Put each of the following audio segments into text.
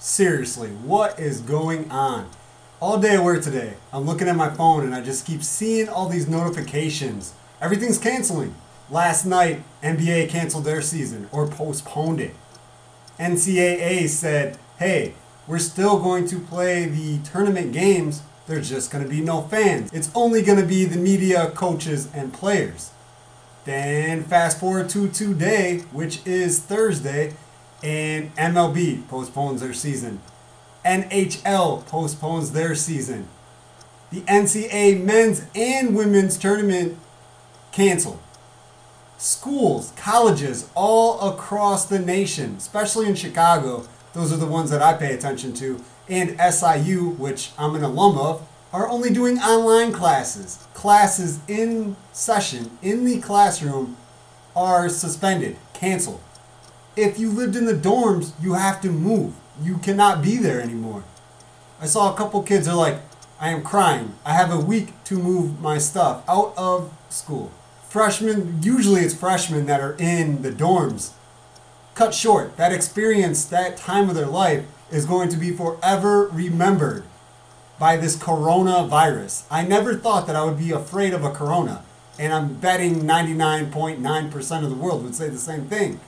Seriously, what is going on? All day at work today, I'm looking at my phone and I just keep seeing all these notifications. Everything's canceling. Last night, NBA canceled their season or postponed it. NCAA said, hey, we're still going to play the tournament games. There's just going to be no fans. It's only going to be the media, coaches, and players. Then fast forward to today, which is Thursday, and MLB postpones their season. NHL postpones their season. The NCAA men's and women's tournament canceled. Schools, colleges all across the nation, especially in Chicago, those are the ones that I pay attention to, and SIU, which I'm an alum of, are only doing online classes. Classes in session, in the classroom, are suspended, canceled. If you lived in the dorms, you have to move. You cannot be there anymore. I saw a couple kids are like, I am crying. I have a week to move my stuff out of school. Freshmen, usually it's freshmen that are in the dorms. Cut short, that experience, that time of their life is going to be forever remembered by this coronavirus. I never thought that I would be afraid of a corona, and I'm betting 99.9% of the world would say the same thing.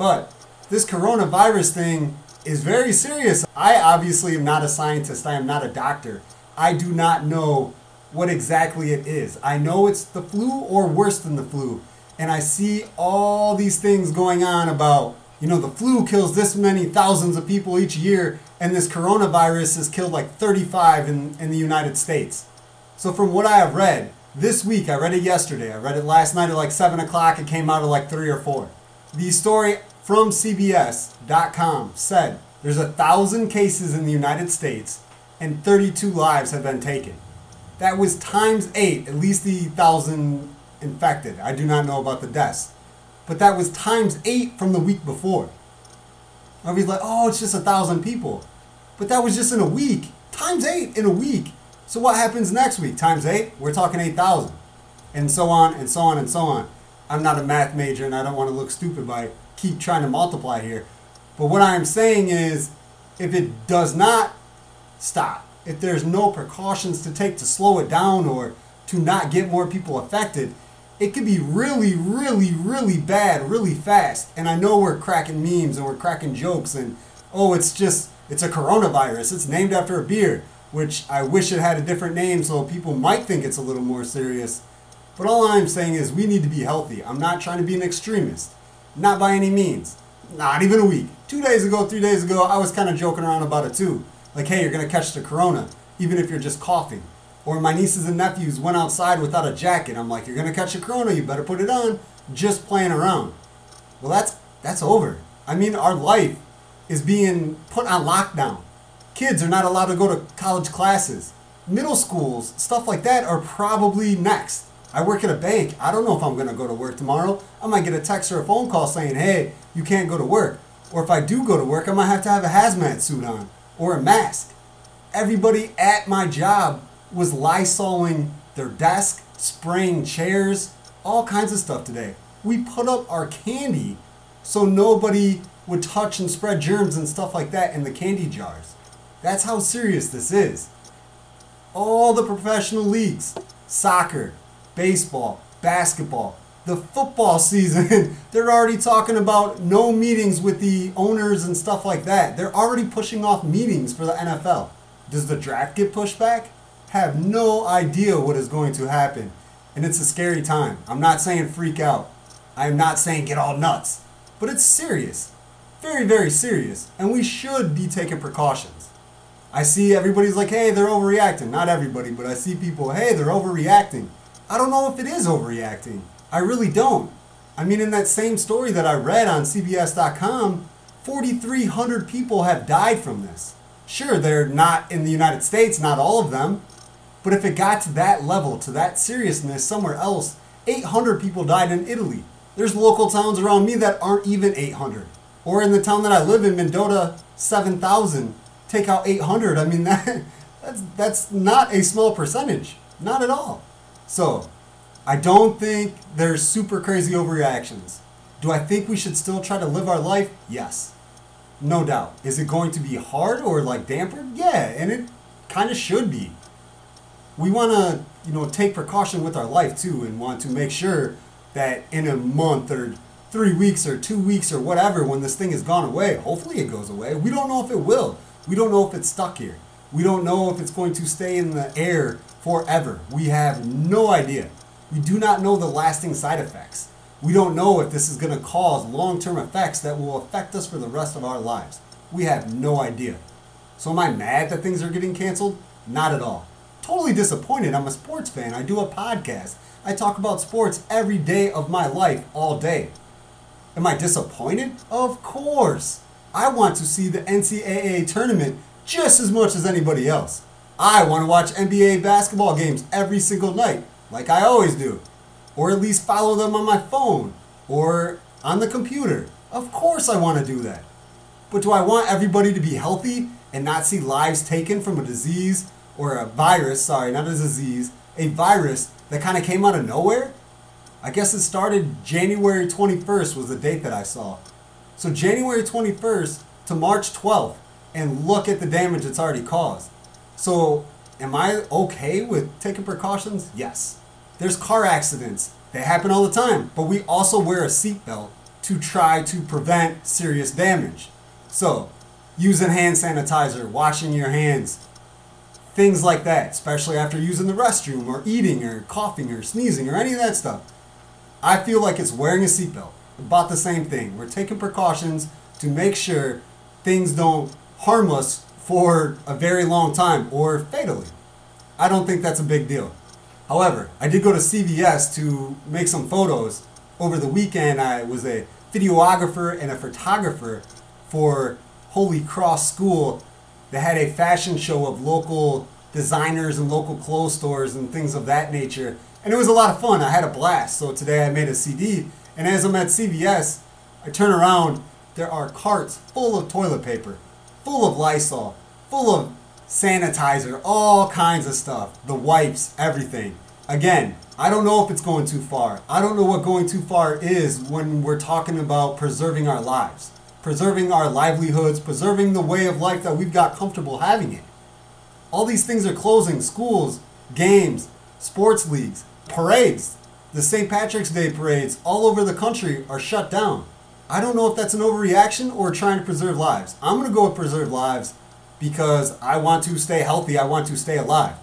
But this coronavirus thing is very serious. I obviously am not a scientist, I am not a doctor. I do not know what exactly it is. I know it's the flu or worse than the flu. And I see all these things going on about, you know, the flu kills this many thousands of people each year, and this coronavirus has killed like 35 in, in the United States. So, from what I have read, this week, I read it yesterday, I read it last night at like 7 o'clock, it came out at like 3 or 4. The story from CBS.com said there's a thousand cases in the United States and 32 lives have been taken. That was times eight, at least the thousand infected. I do not know about the deaths. But that was times eight from the week before. Everybody's like, oh, it's just a thousand people. But that was just in a week. Times eight in a week. So what happens next week? Times eight? We're talking 8,000. And so on and so on and so on. I'm not a math major and I don't want to look stupid by keep trying to multiply here. But what I'm saying is if it does not stop, if there's no precautions to take to slow it down or to not get more people affected, it could be really, really, really bad really fast. And I know we're cracking memes and we're cracking jokes and oh, it's just it's a coronavirus. It's named after a beer, which I wish it had a different name so people might think it's a little more serious. But all I'm saying is we need to be healthy. I'm not trying to be an extremist. Not by any means. Not even a week. Two days ago, three days ago, I was kind of joking around about it too. Like, hey, you're going to catch the corona, even if you're just coughing. Or my nieces and nephews went outside without a jacket. I'm like, you're going to catch the corona, you better put it on. Just playing around. Well, that's that's over. I mean, our life is being put on lockdown. Kids are not allowed to go to college classes. Middle schools, stuff like that, are probably next. I work at a bank. I don't know if I'm going to go to work tomorrow. I might get a text or a phone call saying, hey, you can't go to work. Or if I do go to work, I might have to have a hazmat suit on or a mask. Everybody at my job was lysoling their desk, spraying chairs, all kinds of stuff today. We put up our candy so nobody would touch and spread germs and stuff like that in the candy jars. That's how serious this is. All the professional leagues, soccer, baseball, basketball, the football season, they're already talking about no meetings with the owners and stuff like that. They're already pushing off meetings for the NFL. Does the draft get pushed back? Have no idea what is going to happen. And it's a scary time. I'm not saying freak out. I'm not saying get all nuts. But it's serious. Very, very serious. And we should be taking precautions. I see everybody's like, hey, they're overreacting. Not everybody, but I see people, hey, they're overreacting. I don't know if it is overreacting. I really don't. I mean, in that same story that I read on CBS.com, 4,300 people have died from this. Sure, they're not in the United States, not all of them, but if it got to that level, to that seriousness somewhere else, 800 people died in Italy. There's local towns around me that aren't even 800. Or in the town that I live in, Mendota, 7,000. Take out 800. I mean, that, that's, that's not a small percentage. Not at all. So, I don't think there's super crazy overreactions. Do I think we should still try to live our life? Yes. No doubt. Is it going to be hard or like dampered? Yeah, and it kind of should be. We want to, you know, take precaution with our life too and want to make sure that in a month or three weeks or two weeks or whatever, when this thing has gone away, hopefully it goes away. We don't know if it will. We don't know if it's stuck here. We don't know if it's going to stay in the air forever. We have no idea. We do not know the lasting side effects. We don't know if this is going to cause long term effects that will affect us for the rest of our lives. We have no idea. So, am I mad that things are getting canceled? Not at all. Totally disappointed. I'm a sports fan. I do a podcast. I talk about sports every day of my life, all day. Am I disappointed? Of course. I want to see the NCAA tournament just as much as anybody else. I want to watch NBA basketball games every single night, like I always do or at least follow them on my phone or on the computer. Of course, I want to do that. But do I want everybody to be healthy and not see lives taken from a disease or a virus? Sorry, not a disease, a virus that kind of came out of nowhere? I guess it started January 21st, was the date that I saw. So, January 21st to March 12th, and look at the damage it's already caused. So, am I okay with taking precautions? Yes. There's car accidents. They happen all the time, but we also wear a seatbelt to try to prevent serious damage. So, using hand sanitizer, washing your hands, things like that, especially after using the restroom or eating or coughing or sneezing or any of that stuff. I feel like it's wearing a seatbelt. About the same thing. We're taking precautions to make sure things don't harm us for a very long time or fatally. I don't think that's a big deal. However, I did go to CVS to make some photos. Over the weekend, I was a videographer and a photographer for Holy Cross School They had a fashion show of local designers and local clothes stores and things of that nature. And it was a lot of fun. I had a blast. So today I made a CD. And as I'm at CVS, I turn around. There are carts full of toilet paper, full of Lysol, full of sanitizer, all kinds of stuff, the wipes, everything. Again, I don't know if it's going too far. I don't know what going too far is when we're talking about preserving our lives, preserving our livelihoods, preserving the way of life that we've got comfortable having it. All these things are closing schools, games, sports leagues, parades. The St. Patrick's Day parades all over the country are shut down. I don't know if that's an overreaction or trying to preserve lives. I'm going to go with preserve lives because I want to stay healthy, I want to stay alive.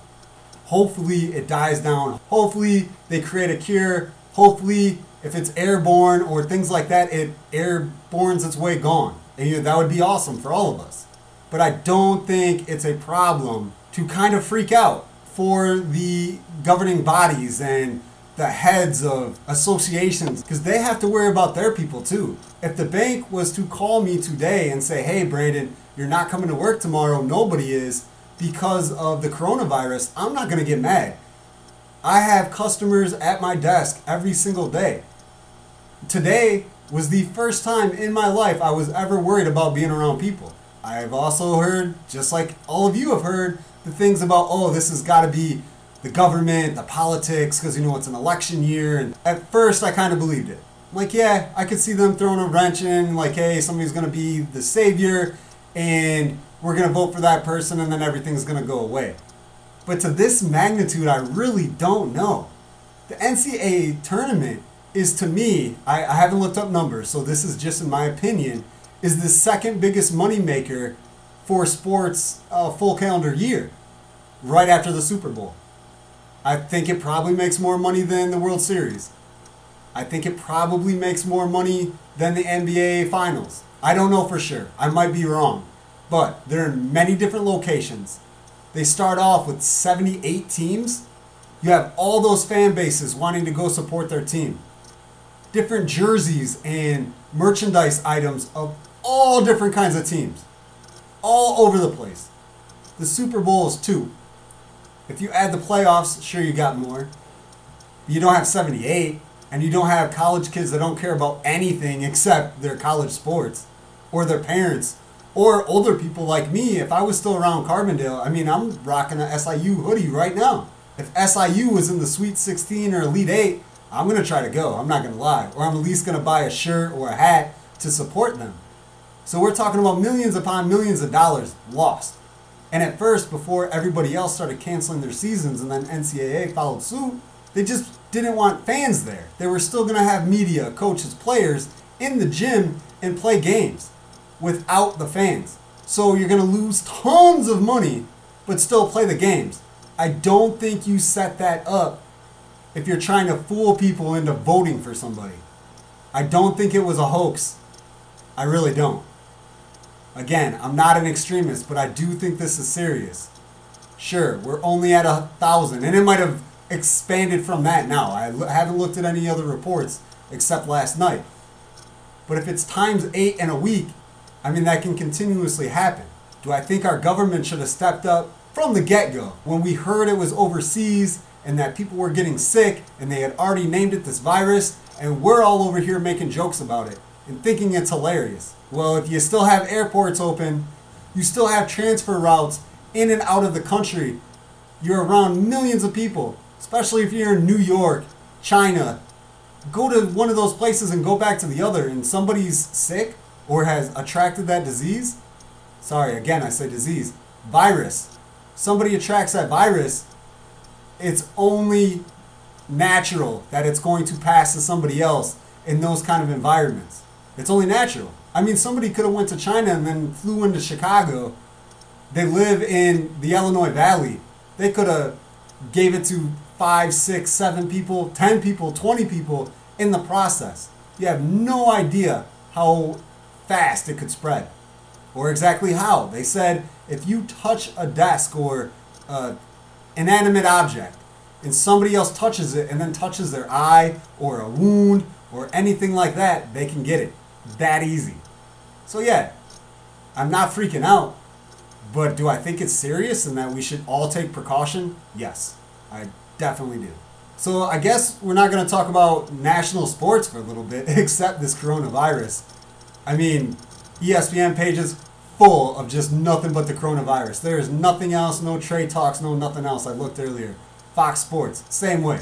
Hopefully, it dies down. Hopefully, they create a cure. Hopefully, if it's airborne or things like that, it airborne's its way gone. And you know, that would be awesome for all of us. But I don't think it's a problem to kind of freak out for the governing bodies and the heads of associations because they have to worry about their people too. If the bank was to call me today and say, hey, Braden, you're not coming to work tomorrow, nobody is, because of the coronavirus, I'm not going to get mad. I have customers at my desk every single day. Today was the first time in my life I was ever worried about being around people. I've also heard, just like all of you have heard, the things about, oh, this has got to be the government, the politics, because you know it's an election year. And at first, I kind of believed it. like, yeah, I could see them throwing a wrench in, like, hey, somebody's going to be the savior, and we're going to vote for that person, and then everything's going to go away. But to this magnitude, I really don't know. The NCAA tournament is, to me, I, I haven't looked up numbers, so this is just in my opinion, is the second biggest moneymaker for sports uh, full calendar year, right after the Super Bowl. I think it probably makes more money than the World Series. I think it probably makes more money than the NBA Finals. I don't know for sure. I might be wrong. But they're in many different locations. They start off with 78 teams. You have all those fan bases wanting to go support their team. Different jerseys and merchandise items of all different kinds of teams. All over the place. The Super Bowl is two. If you add the playoffs, sure you got more. You don't have 78, and you don't have college kids that don't care about anything except their college sports or their parents or older people like me. If I was still around Carbondale, I mean, I'm rocking a SIU hoodie right now. If SIU was in the Sweet 16 or Elite 8, I'm gonna try to go. I'm not gonna lie, or I'm at least gonna buy a shirt or a hat to support them. So we're talking about millions upon millions of dollars lost. And at first, before everybody else started canceling their seasons and then NCAA followed suit, they just didn't want fans there. They were still going to have media, coaches, players in the gym and play games without the fans. So you're going to lose tons of money, but still play the games. I don't think you set that up if you're trying to fool people into voting for somebody. I don't think it was a hoax. I really don't. Again, I'm not an extremist, but I do think this is serious. Sure, we're only at a thousand, and it might have expanded from that now. I haven't looked at any other reports except last night. But if it's times eight in a week, I mean, that can continuously happen. Do I think our government should have stepped up from the get go when we heard it was overseas and that people were getting sick and they had already named it this virus and we're all over here making jokes about it and thinking it's hilarious? Well, if you still have airports open, you still have transfer routes in and out of the country. You're around millions of people, especially if you're in New York, China. Go to one of those places and go back to the other, and somebody's sick or has attracted that disease. Sorry, again, I say disease. Virus. Somebody attracts that virus, it's only natural that it's going to pass to somebody else in those kind of environments. It's only natural. I mean, somebody could have went to China and then flew into Chicago. They live in the Illinois Valley. They could have gave it to five, six, seven people, ten people, twenty people in the process. You have no idea how fast it could spread, or exactly how. They said if you touch a desk or an inanimate object, and somebody else touches it and then touches their eye or a wound or anything like that, they can get it. That easy. So yeah, I'm not freaking out, but do I think it's serious and that we should all take precaution? Yes, I definitely do. So I guess we're not going to talk about national sports for a little bit, except this coronavirus. I mean, ESPN pages full of just nothing but the coronavirus. There is nothing else, no trade talks, no nothing else. I looked earlier. Fox Sports, same way.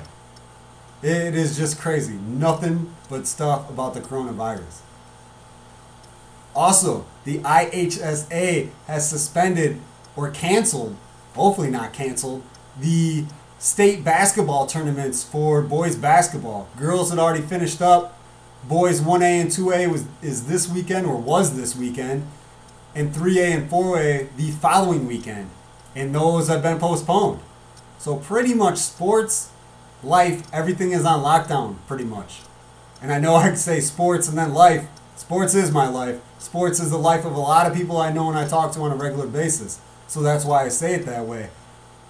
It is just crazy. Nothing but stuff about the coronavirus. Also, the IHSA has suspended or canceled, hopefully not canceled, the state basketball tournaments for boys basketball. Girls had already finished up. Boys 1A and 2A was is this weekend or was this weekend, and 3A and 4A the following weekend. And those have been postponed. So pretty much sports, life, everything is on lockdown pretty much. And I know I could say sports and then life. Sports is my life sports is the life of a lot of people I know and I talk to on a regular basis. So that's why I say it that way.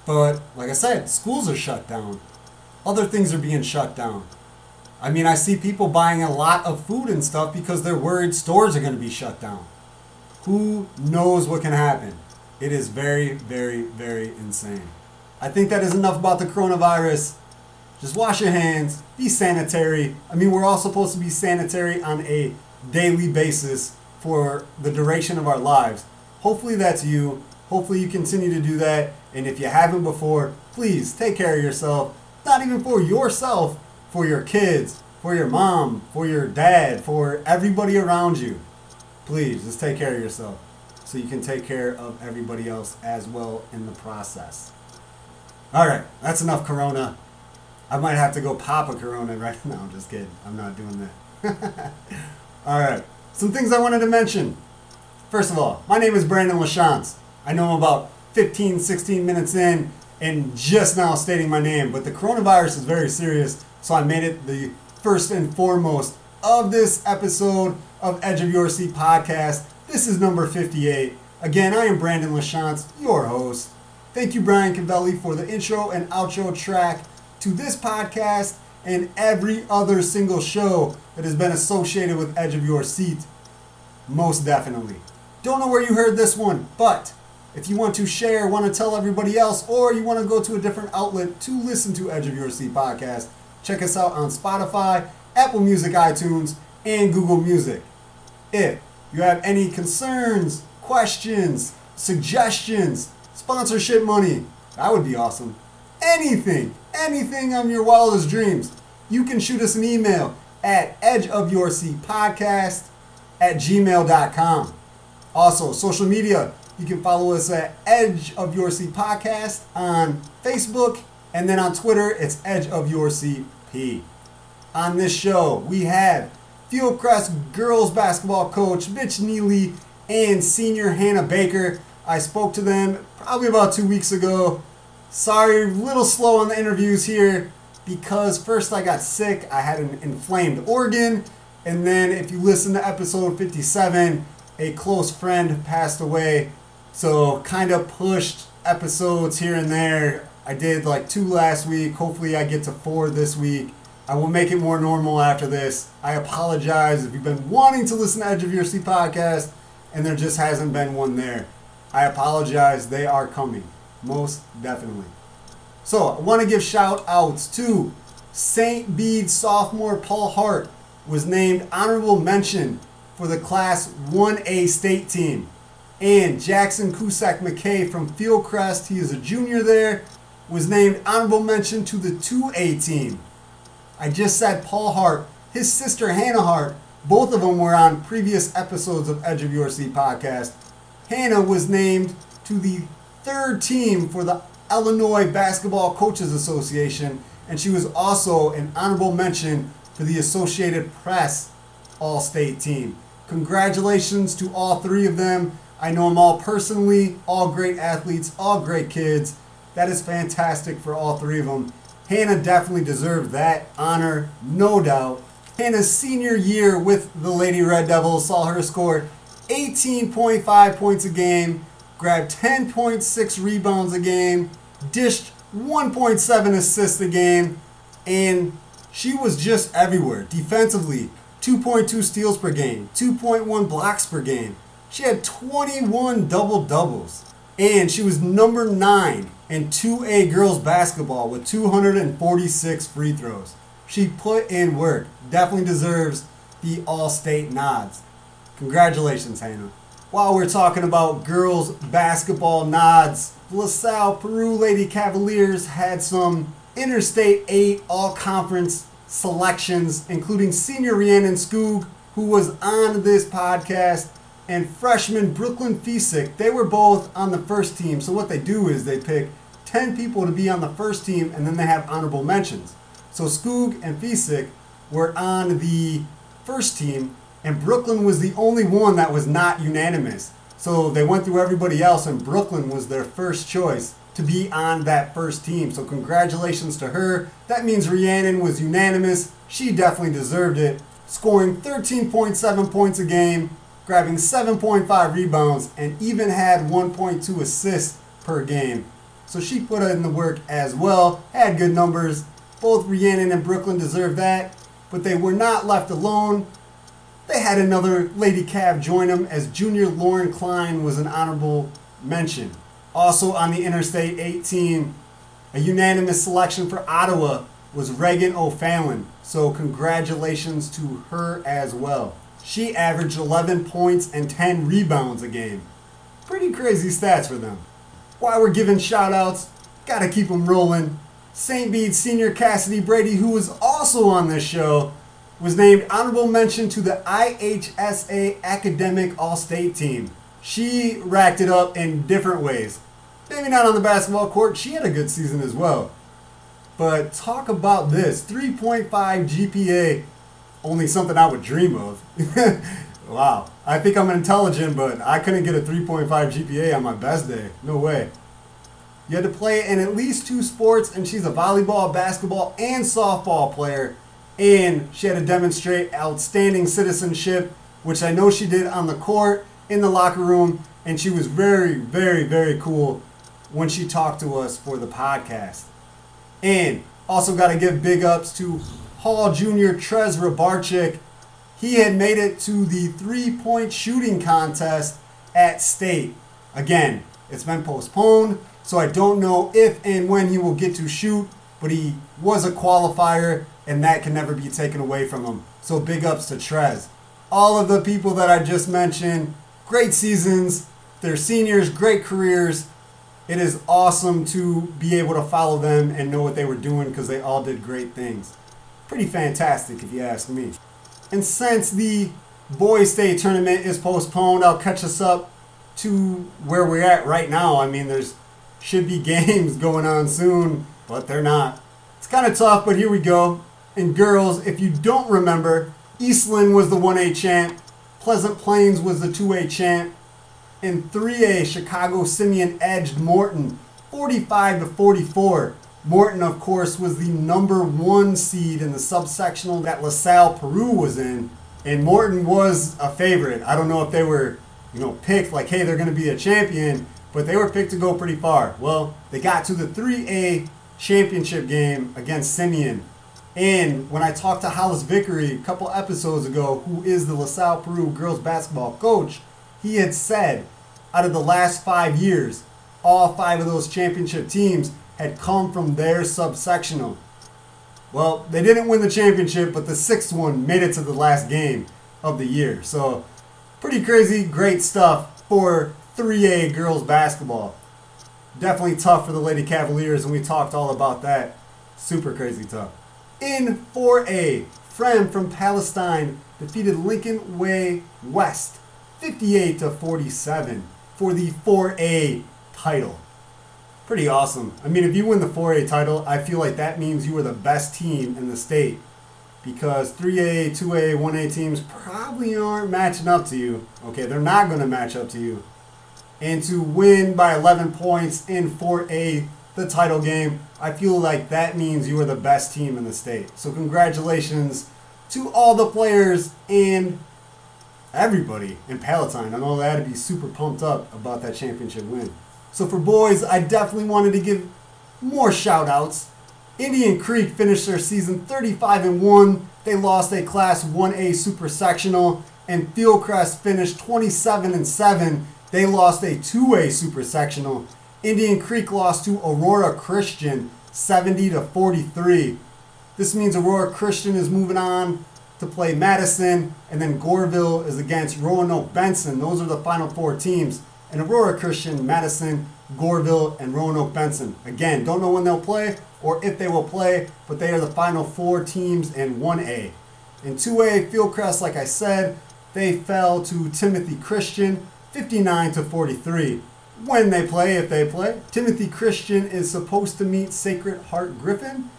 But like I said, schools are shut down. Other things are being shut down. I mean, I see people buying a lot of food and stuff because they're worried stores are going to be shut down. Who knows what can happen? It is very, very, very insane. I think that is enough about the coronavirus. Just wash your hands, be sanitary. I mean, we're all supposed to be sanitary on a daily basis for the duration of our lives. Hopefully that's you. Hopefully you continue to do that. And if you haven't before, please take care of yourself. Not even for yourself, for your kids, for your mom, for your dad, for everybody around you. Please just take care of yourself so you can take care of everybody else as well in the process. All right, that's enough Corona. I might have to go pop a Corona right now. I'm just kidding. I'm not doing that. All right. Some things I wanted to mention. First of all, my name is Brandon LaChance. I know I'm about 15, 16 minutes in and just now stating my name, but the coronavirus is very serious, so I made it the first and foremost of this episode of Edge of Your Seat podcast. This is number 58. Again, I am Brandon LaChance, your host. Thank you, Brian Cavelli, for the intro and outro track to this podcast and every other single show that has been associated with Edge of Your Seat. Most definitely. Don't know where you heard this one, but if you want to share, want to tell everybody else, or you want to go to a different outlet to listen to Edge of Your Seat podcast, check us out on Spotify, Apple Music, iTunes, and Google Music. If you have any concerns, questions, suggestions, sponsorship money, that would be awesome. Anything, anything on your wildest dreams, you can shoot us an email at edgeofyourseatpodcast at gmail.com. Also, social media, you can follow us at Edge of Your Seat Podcast on Facebook, and then on Twitter, it's Edge of Your Seat P. On this show, we have Fieldcrest girls basketball coach Mitch Neely and senior Hannah Baker. I spoke to them probably about two weeks ago. Sorry, a little slow on the interviews here because first I got sick, I had an inflamed organ, and then if you listen to episode 57, a close friend passed away. So kind of pushed episodes here and there. I did like two last week. Hopefully I get to four this week. I will make it more normal after this. I apologize if you've been wanting to listen to Edge of Your Seat podcast and there just hasn't been one there. I apologize. They are coming. Most definitely. So I want to give shout outs to St. Bede sophomore Paul Hart was named honorable mention for the Class 1A state team. And Jackson Cusack McKay from Fieldcrest, he is a junior there, was named honorable mention to the 2A team. I just said Paul Hart, his sister Hannah Hart, both of them were on previous episodes of Edge of Your Seat podcast. Hannah was named to the third team for the Illinois Basketball Coaches Association, and she was also an honorable mention for the Associated Press All State team. Congratulations to all three of them. I know them all personally, all great athletes, all great kids. That is fantastic for all three of them. Hannah definitely deserved that honor, no doubt. Hannah's senior year with the Lady Red Devils saw her score 18.5 points a game, grabbed 10.6 rebounds a game, dished 1.7 assists a game, and she was just everywhere. Defensively, 2.2 steals per game, 2.1 blocks per game. She had 21 double doubles, and she was number 9 in 2A girls basketball with 246 free throws. She put in work. Definitely deserves the All State nods. Congratulations, Hannah. While we're talking about girls basketball nods, LaSalle Peru Lady Cavaliers had some Interstate 8 All Conference selections, including senior Rhiannon Skoog, who was on this podcast, and freshman Brooklyn Fisick. They were both on the first team. So what they do is they pick 10 people to be on the first team, and then they have honorable mentions. So Skoog and Fisick were on the first team, and Brooklyn was the only one that was not unanimous. So they went through everybody else, and Brooklyn was their first choice to be on that first team. So congratulations to her. That means Rhiannon was unanimous. She definitely deserved it, scoring 13.7 points a game, grabbing 7.5 rebounds, and even had 1.2 assists per game. So she put in the work as well, had good numbers. Both Rhiannon and Brooklyn deserve that, but they were not left alone. They had another Lady cab join them as junior Lauren Klein was an honorable mention. Also on the Interstate 18, a unanimous selection for Ottawa was Reagan O'Fallon. So congratulations to her as well. She averaged 11 points and 10 rebounds a game. Pretty crazy stats for them. While we're giving shout outs, gotta keep them rolling. St. Bede senior Cassidy Brady, who was also on this show, was named honorable mention to the IHSA Academic All State team. She racked it up in different ways. Maybe not on the basketball court, she had a good season as well. But talk about this 3.5 GPA, only something I would dream of. wow. I think I'm intelligent, but I couldn't get a 3.5 GPA on my best day. No way. You had to play in at least two sports, and she's a volleyball, basketball, and softball player and she had to demonstrate outstanding citizenship, which I know she did on the court, in the locker room, and she was very, very, very cool when she talked to us for the podcast. And also got to give big ups to Hall Jr. Trez Rabarchik. He had made it to the three point shooting contest at state. Again, it's been postponed, so I don't know if and when he will get to shoot, but he was a qualifier and that can never be taken away from him. So big ups to Trez. All of the people that I just mentioned, great seasons. They're seniors, great careers. It is awesome to be able to follow them and know what they were doing because they all did great things. Pretty fantastic, if you ask me. And since the boys' state tournament is postponed, I'll catch us up to where we're at right now. I mean, there's should be games going on soon, but they're not. It's kind of tough, but here we go. And girls, if you don't remember, Eastland was the 1A champ, Pleasant Plains was the 2A champ, in 3A, Chicago Simeon edged Morton 45 to 44. Morton, of course, was the number one seed in the subsectional that LaSalle Peru was in, and Morton was a favorite. I don't know if they were, you know, picked like, hey, they're going to be a champion, but they were picked to go pretty far. Well, they got to the 3A championship game against Simeon. And when I talked to Hollis Vickery a couple episodes ago, who is the LaSalle Peru girls basketball coach, he had said out of the last five years, all five of those championship teams had come from their subsectional. Well, they didn't win the championship, but the sixth one made it to the last game of the year. So, pretty crazy, great stuff for 3A girls basketball. Definitely tough for the Lady Cavaliers, and we talked all about that. Super crazy tough. In 4A, Fremd from Palatine defeated Lincoln Way West 58 to 47 for the 4A title. Pretty awesome. I mean, if you win the 4A title, I feel like that means you are the best team in the state because 3A, 2A, 1A teams probably aren't matching up to you. Okay, they're not going to match up to you. And to win by 11 points in 4A, the title game, I feel like that means you are the best team in the state. So, congratulations to all the players and everybody in Palatine. I know they had to be super pumped up about that championship win. So for boys, I definitely wanted to give more shout outs. Indian Creek finished their season 35 and 1. They lost a class 1A super sectional and Fieldcrest finished 27 and 7. They lost a 2A super sectional. Indian Creek lost to Aurora Christian 70 to 43. This means Aurora Christian is moving on to play Madison, and then Goreville is against Roanoke Benson. Those are the final four teams. And Aurora Christian, Madison, Goreville, and Roanoke Benson. Again, don't know when they'll play or if they will play, but they are the final four teams in 1A. In 2A, Fieldcrest, like I said, they fell to Timothy Christian 59 to 43. When they play, if they play, Timothy Christian is supposed to meet Sacred Heart Griffin,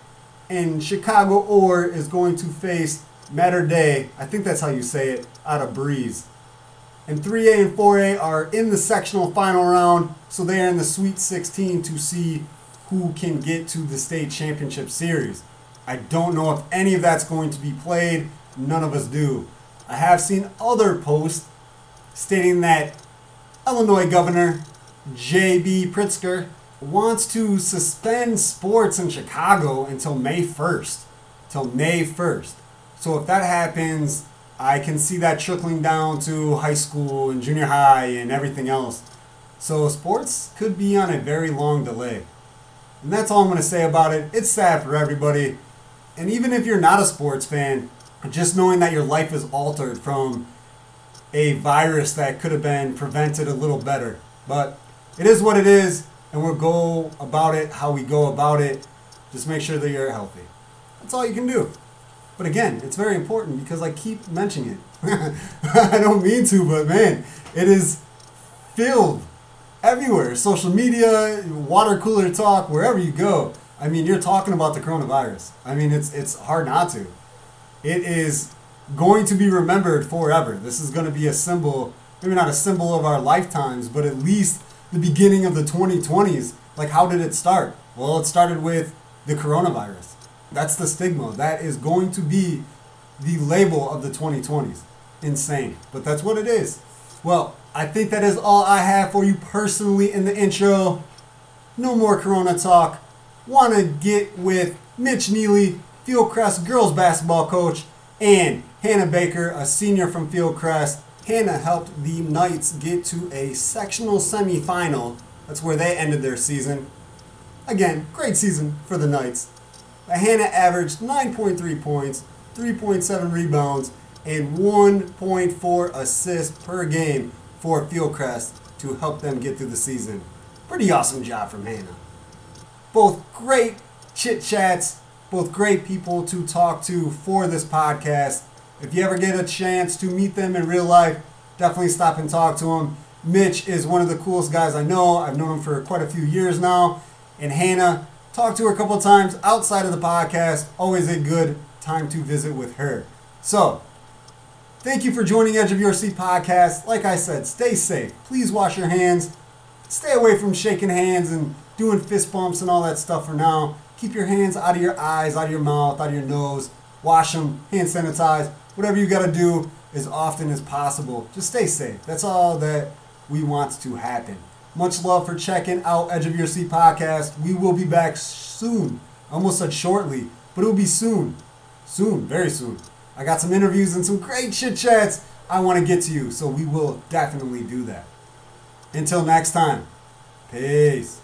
and Chicago Orr is going to face Mater Dei, I think that's how you say it, out of Breese. And 3A and 4A are in the sectional final round, so they are in the Sweet 16 to see who can get to the state championship series. I don't know if any of that's going to be played. None of us do. I have seen other posts stating that Illinois Governor J.B. Pritzker wants to suspend sports in Chicago until May 1st. Till May 1st. So if that happens, I can see that trickling down to high school and junior high and everything else. So sports could be on a very long delay. And that's all I'm going to say about it. It's sad for everybody. And even if you're not a sports fan, just knowing that your life is altered from a virus that could have been prevented a little better. But it is what it is, and we'll go about it how we go about it. Just make sure that you're healthy. That's all you can do. But again, it's very important because I keep mentioning it. I don't mean to, but man, it is filled everywhere. Social media, water cooler talk, wherever you go. I mean, you're talking about the coronavirus. I mean, it's it's hard not to. It is going to be remembered forever. This is going to be a symbol, maybe not a symbol of our lifetimes, but at least the beginning of the 2020s. Like, how did it start? Well, it started with the coronavirus. That's the stigma. That is going to be the label of the 2020s. Insane. But that's what it is. Well, I think that is all I have for you personally in the intro. No more Corona talk. Want to get with Mitch Neely, Fieldcrest girls basketball coach, and Hannah Baker, a senior from Fieldcrest. Hannah helped the Knights get to a sectional semifinal. That's where they ended their season. Again, great season for the Knights. But Hannah averaged 9.3 points, 3.7 rebounds, and 1.4 assists per game for Fieldcrest to help them get through the season. Pretty awesome job from Hannah. Both great chit chats, Both great people to talk to for this podcast. If you ever get a chance to meet them in real life, definitely stop and talk to them. Mitch is one of the coolest guys I know. I've known him for quite a few years now. And Hannah, talked to her a couple times outside of the podcast. Always a good time to visit with her. So, thank you for joining Edge of Your Seat podcast. Like I said, stay safe. Please wash your hands. Stay away from shaking hands and doing fist bumps and all that stuff for now. Keep your hands out of your eyes, out of your mouth, out of your nose. Wash them, hand sanitize, whatever you got to do as often as possible. Just stay safe. That's all that we want to happen. Much love for checking out Edge of Your Seat podcast. We will be back soon. I almost said shortly, but it will be soon. Soon, very soon. I got some interviews and some great chit chats I want to get to you, so we will definitely do that. Until next time, peace.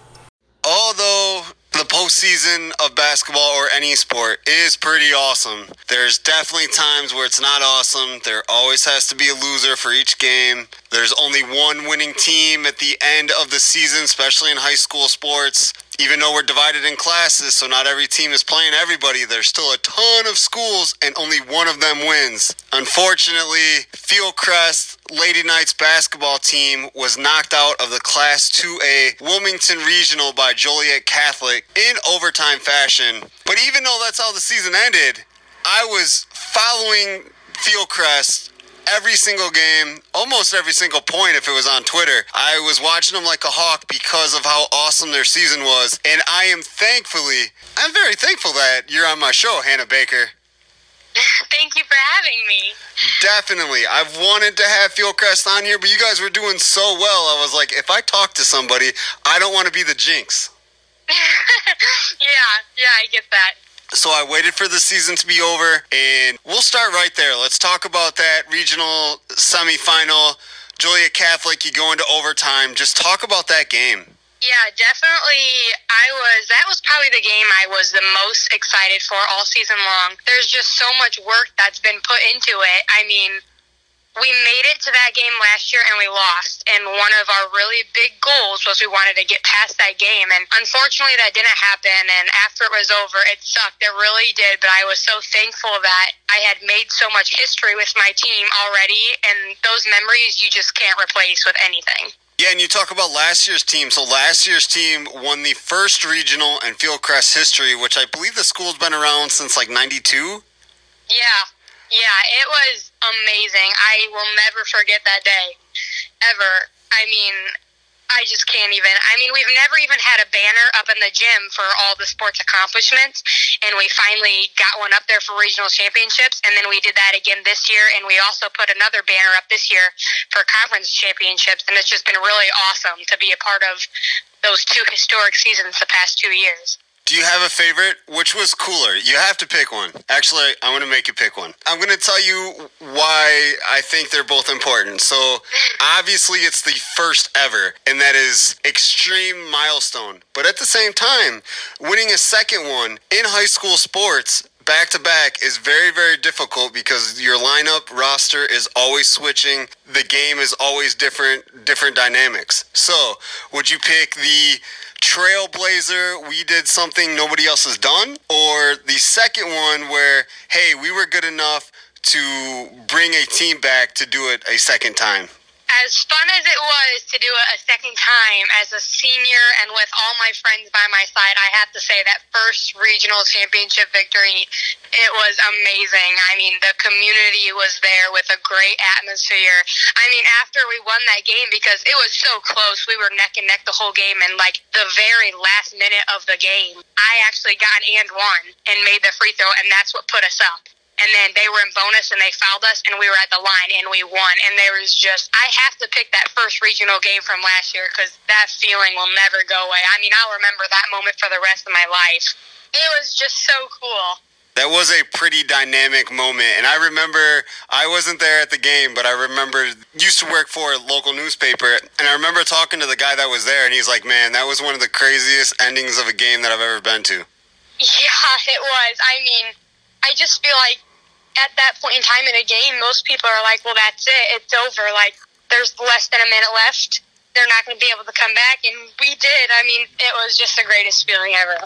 Postseason of basketball or any sport is pretty awesome. There's definitely times where it's not awesome. There always has to be a loser for each game. There's only one winning team at the end of the season, especially in high school sports even though we're divided in classes, so not every team is playing everybody, there's still a ton of schools and only one of them wins. Unfortunately, Fieldcrest Lady Knights basketball team was knocked out of the Class 2A Wilmington Regional by Joliet Catholic in overtime fashion. But even though that's how the season ended, I was following Fieldcrest every single game, almost every single point if it was on Twitter. I was watching them like a hawk because of how awesome their season was. And I am thankfully, I'm very thankful that you're on my show, Hannah Baker. Thank you for having me. Definitely. I've wanted to have Fieldcrest on here, but you guys were doing so well. I was like, if I talk to somebody, I don't want to be the jinx. yeah, yeah, I get that. So I waited for the season to be over, and we'll start right there. Let's talk about that regional semifinal. Joliet Catholic, you go into overtime. Just talk about that game. Yeah, definitely. I was, that was probably the game I was the most excited for all season long. There's just so much work that's been put into it. I mean, we made it to that game last year and we lost. And one of our really big goals was we wanted to get past that game. And unfortunately, that didn't happen. And after it was over, it sucked. It really did. But I was so thankful that I had made so much history with my team already. And those memories you just can't replace with anything. Yeah, and you talk about last year's team. So last year's team won the first regional in Fieldcrest history, which I believe the school's been around since like 92. Yeah, yeah, it was amazing. I will never forget that day, ever. I mean, I just can't even. I mean, we've never even had a banner up in the gym for all the sports accomplishments, and we finally got one up there for regional championships, and then we did that again this year, and we also put another banner up this year for conference championships, and it's just been really awesome to be a part of those two historic seasons the past two years. Do you have a favorite? Which was cooler? You have to pick one. Actually, I'm going to make you pick one. I'm going to tell you why I think they're both important. So, obviously, it's the first ever, and that is extreme milestone. But at the same time, winning a second one in high school sports back to back is very very difficult because your lineup roster is always switching the game is always different different dynamics so would you pick the trailblazer, we did something nobody else has done, or the second one where, hey, we were good enough to bring a team back to do it a second time? As fun as it was to do it a second time as a senior and with all my friends by my side, I have to say that first regional championship victory, it was amazing. I mean, the community was there with a great atmosphere. I mean, after we won that game, because it was so close, we were neck and neck the whole game, and like the very last minute of the game, I actually got an and one and made the free throw, and that's what put us up and then they were in bonus and they fouled us and we were at the line and we won. And there was just i have to pick that first regional game from last year because that feeling will never go away. I mean i'll remember that moment for the rest of my life. It was just so cool. That was a pretty dynamic moment. And i remember i wasn't there at the game but i remember used to work for a local newspaper. And i remember talking to the guy that was there and he's like man that was one of the craziest endings of a game that i've ever been to. Yeah it was. I mean I just feel like at that point in time in a game, most people are like, well, that's it. It's over. Like, there's less than a minute left. They're not going to be able to come back. And we did. I mean, it was just the greatest feeling ever.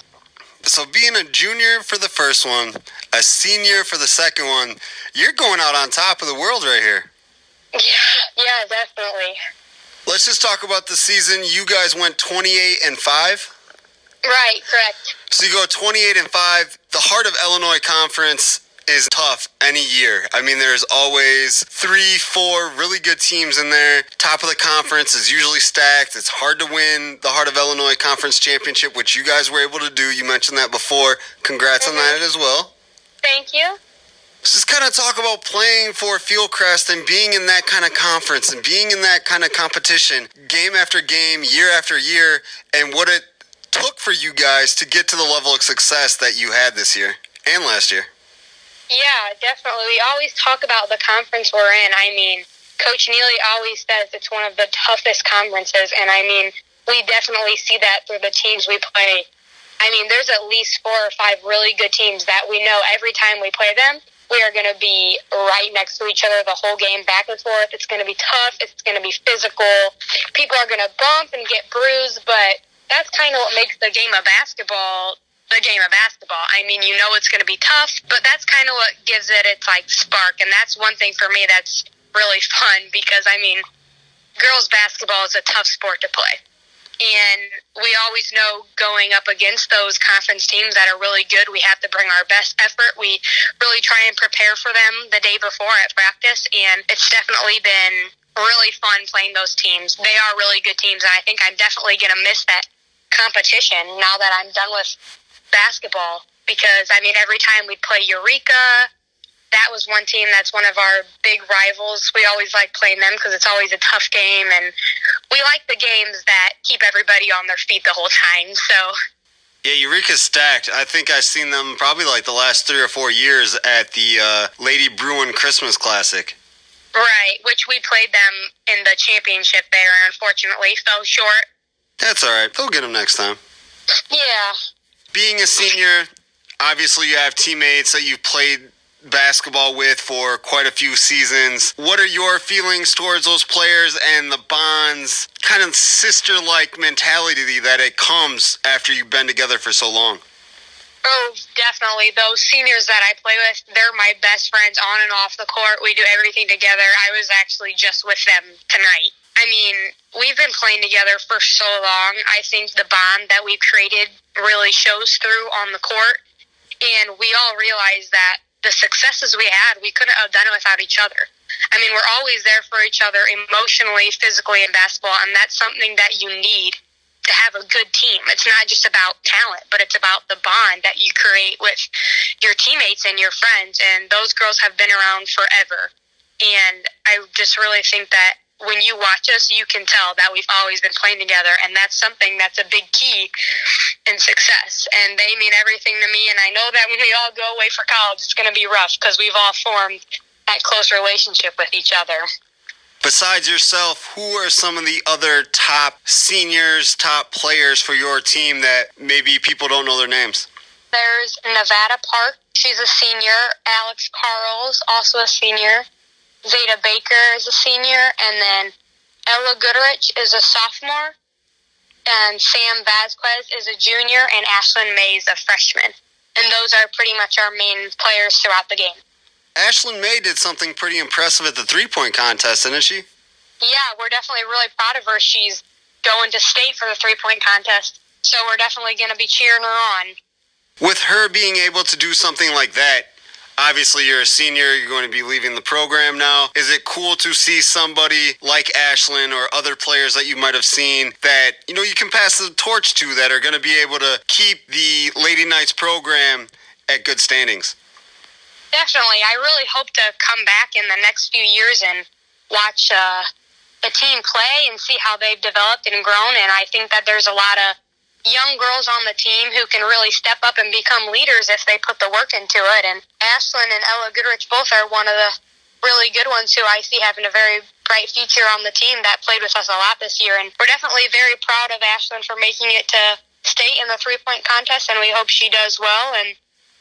So being a junior for the first one, a senior for the second one, you're going out on top of the world right here. Yeah, yeah, definitely. Let's just talk about the season. You guys went 28 and 5. Right, correct. So you go 28 and 5. The heart of Illinois Conference is tough any year. I mean, there's always three, four really good teams in there. Top of the conference is usually stacked. It's hard to win the Heart of Illinois Conference Championship, which you guys were able to do. You mentioned that before. Congrats mm-hmm. on that as well. Thank you. Just kind of talk about playing for Fieldcrest and being in that kind of conference and being in that kind of competition, game after game, year after year, and what it for you guys to get to the level of success that you had this year and last year. Yeah, definitely. We always talk about the conference we're in. I mean, Coach Neely always says it's one of the toughest conferences, and I mean, we definitely see that through the teams we play. I mean, there's at least four or five really good teams that we know every time we play them, we are going to be right next to each other the whole game, back and forth. It's going to be tough. It's going to be physical. People are going to bump and get bruised, but that's kind of what makes the game of basketball the game of basketball. I mean, you know it's going to be tough, but that's kind of what gives it its like spark. And that's one thing for me that's really fun because I mean, girls basketball is a tough sport to play. And we always know going up against those conference teams that are really good, we have to bring our best effort. We really try and prepare for them the day before at practice. And it's definitely been really fun playing those teams. They are really good teams. And I think I'm definitely going to miss that competition now that I'm done with basketball because I mean every time we play Eureka, that was one team that's one of our big rivals. We always like playing them because it's always a tough game, and we like the games that keep everybody on their feet the whole time. So. Yeah, Eureka's stacked. I think I've seen them probably like the last three or four years at the uh, Lady Bruin Christmas Classic. Right, which we played them in the championship there, and unfortunately fell short. That's all right. They'll get them next time. Yeah, being a senior, obviously you have teammates that you've played basketball with for quite a few seasons. What are your feelings towards those players and the bonds, kind of sister like mentality that it comes after you've been together for so long? Oh, definitely. Those seniors that I play with, they're my best friends on and off the court. We do everything together. I was actually just with them tonight. I mean, we've been playing together for so long. I think the bond that we've created really shows through on the court. And we all realize that the successes we had, we couldn't have done it without each other. I mean, we're always there for each other emotionally, physically, in basketball, and that's something that you need to have a good team. It's not just about talent, but it's about the bond that you create with your teammates and your friends. And those girls have been around forever. And I just really think that when you watch us, you can tell that we've always been playing together, and that's something that's a big key in success. And they mean everything to me, and I know that when we all go away for college, it's going to be rough because we've all formed that close relationship with each other. Besides yourself, who are some of the other top seniors, top players for your team that maybe people don't know their names? There's Nevada Park. She's a senior. Alex Carls, also a senior. Zeta Baker is a senior, and then Ella Goodrich is a sophomore, and Sam Vasquez is a junior, and Ashlyn Mays a freshman. And those are pretty much our main players throughout the game. Ashlyn May did something pretty impressive at the three point contest, didn't she? Yeah, we're definitely really proud of her. She's going to state for the three point contest, so we're definitely going to be cheering her on. With her being able to do something like that, Obviously, you're a senior, you're going to be leaving the program now. Is it cool to see somebody like Ashlyn or other players that you might have seen that, you know, you can pass the torch to that are going to be able to keep the Lady Knights program at good standings? Definitely. I really hope to come back in the next few years and watch uh, the team play and see how they've developed and grown. And I think that there's a lot of young girls on the team who can really step up and become leaders if they put the work into it. And Ashlyn and Ella Goodrich both are one of the really good ones who I see having a very bright future on the team that played with us a lot this year. And we're definitely very proud of Ashlyn for making it to state in the three point contest, and we hope she does well. And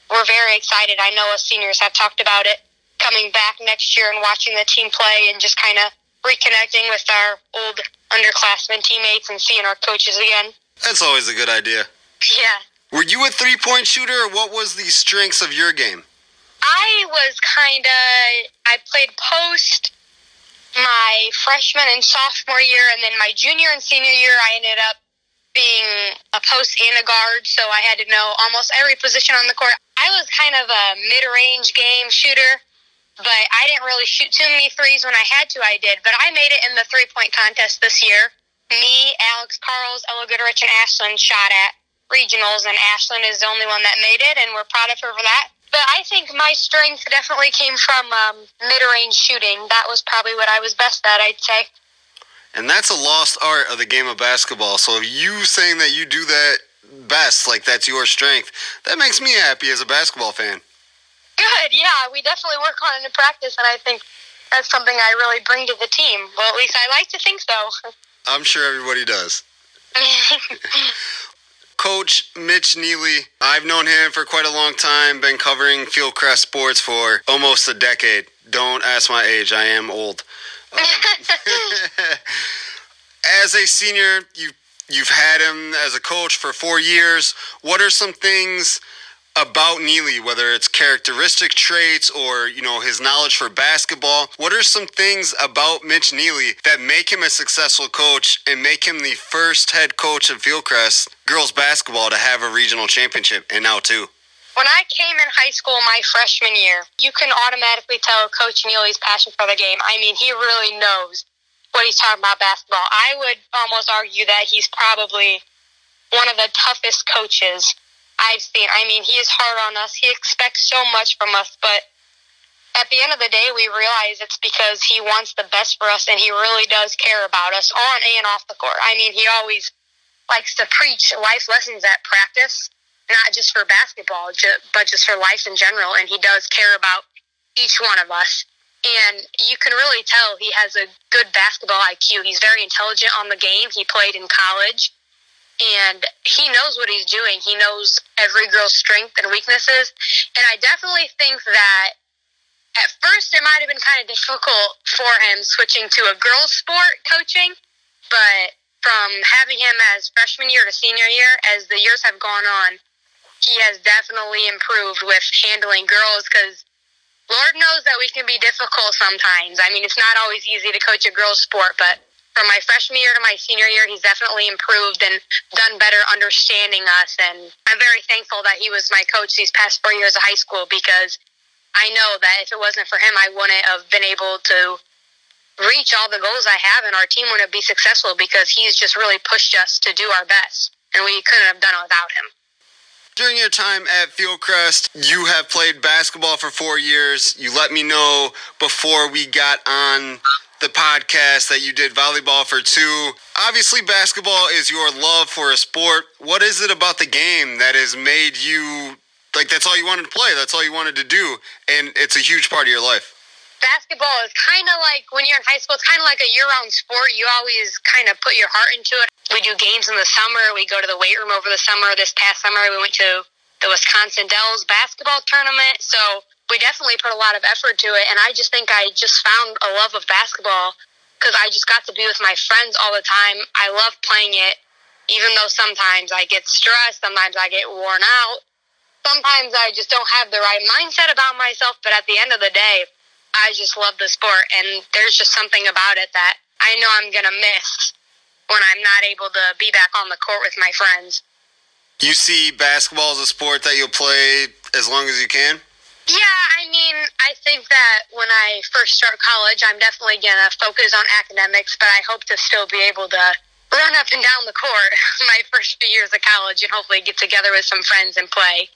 we're very excited. I know us seniors have talked about it coming back next year and watching the team play and just kind of reconnecting with our old underclassmen teammates and seeing our coaches again. That's always a good idea. Yeah. Were you a three point shooter, or what was the strengths of your game? I was kind of, I played post my freshman and sophomore year, and then my junior and senior year, I ended up being a post and a guard, so I had to know almost every position on the court. I was kind of a mid range game shooter, but I didn't really shoot too many threes when I had to, I did. But I made it in the three point contest this year. Me, Alex Carls, Ella Goodrich, and Ashlyn shot at regionals, and Ashlyn is the only one that made it, and we're proud of her for that. But I think my strength definitely came from um, mid range shooting. That was probably what I was best at, I'd say. And that's a lost art of the game of basketball. So you saying that you do that best, like that's your strength, that makes me happy as a basketball fan. Good, yeah. We definitely work on it in practice, and I think that's something I really bring to the team. Well, at least I like to think so. I'm sure everybody does. Coach Mitch Neely, I've known him for quite a long time, been covering Fieldcrest sports for almost a decade. Don't ask my age, I am old. Um, as a senior, you you've had him as a coach for 4 years. What are some things about Neely, whether it's characteristic traits or you know his knowledge for basketball. What are some things about Mitch Neely that make him a successful coach and make him the first head coach of Fieldcrest girls basketball to have a regional championship and now two? When I came in high school my freshman year, you can automatically tell Coach Neely's passion for the game. I mean, he really knows what he's talking about basketball. I would almost argue that he's probably one of the toughest coaches I've seen. I mean, he is hard on us. He expects so much from us, but at the end of the day, we realize it's because he wants the best for us and he really does care about us on and off the court. I mean, he always likes to preach life lessons at practice, not just for basketball, but just for life in general. And he does care about each one of us. And you can really tell he has a good basketball IQ. He's very intelligent on the game. He played in college and he knows what he's doing. He knows every girl's strength and weaknesses. And I definitely think that at first it might have been kind of difficult for him switching to a girls' sport coaching, but from having him as freshman year to senior year, as the years have gone on, he has definitely improved with handling girls because Lord knows that we can be difficult sometimes. I mean, it's not always easy to coach a girls' sport, but from my freshman year to my senior year, he's definitely improved and done better understanding us. And I'm very thankful that he was my coach these past four years of high school because I know that if it wasn't for him, I wouldn't have been able to reach all the goals I have, and our team wouldn't be successful because he's just really pushed us to do our best, and we couldn't have done it without him. During your time at Fieldcrest, you have played basketball for four years. You let me know before we got on the podcast that you did volleyball for two. Obviously, basketball is your love for a sport. What is it about the game that has made you like that's all you wanted to play? That's all you wanted to do, and it's a huge part of your life. Basketball is kind of like when you're in high school. It's kind of like a year-round sport. You always kind of put your heart into it. We do games in the summer. We go to the weight room over the summer. This past summer, we went to the Wisconsin Dells basketball tournament. So we definitely put a lot of effort to it. And I just think I just found a love of basketball because I just got to be with my friends all the time. I love playing it, even though sometimes I get stressed, sometimes I get worn out. Sometimes I just don't have the right mindset about myself, but at the end of the day, I just love the sport, and there's just something about it that I know I'm going to miss when I'm not able to be back on the court with my friends. You see basketball as a sport that you'll play as long as you can? Yeah, I mean, I think that when I first start college, I'm definitely going to focus on academics, but I hope to still be able to run up and down the court my first few years of college and hopefully get together with some friends and play.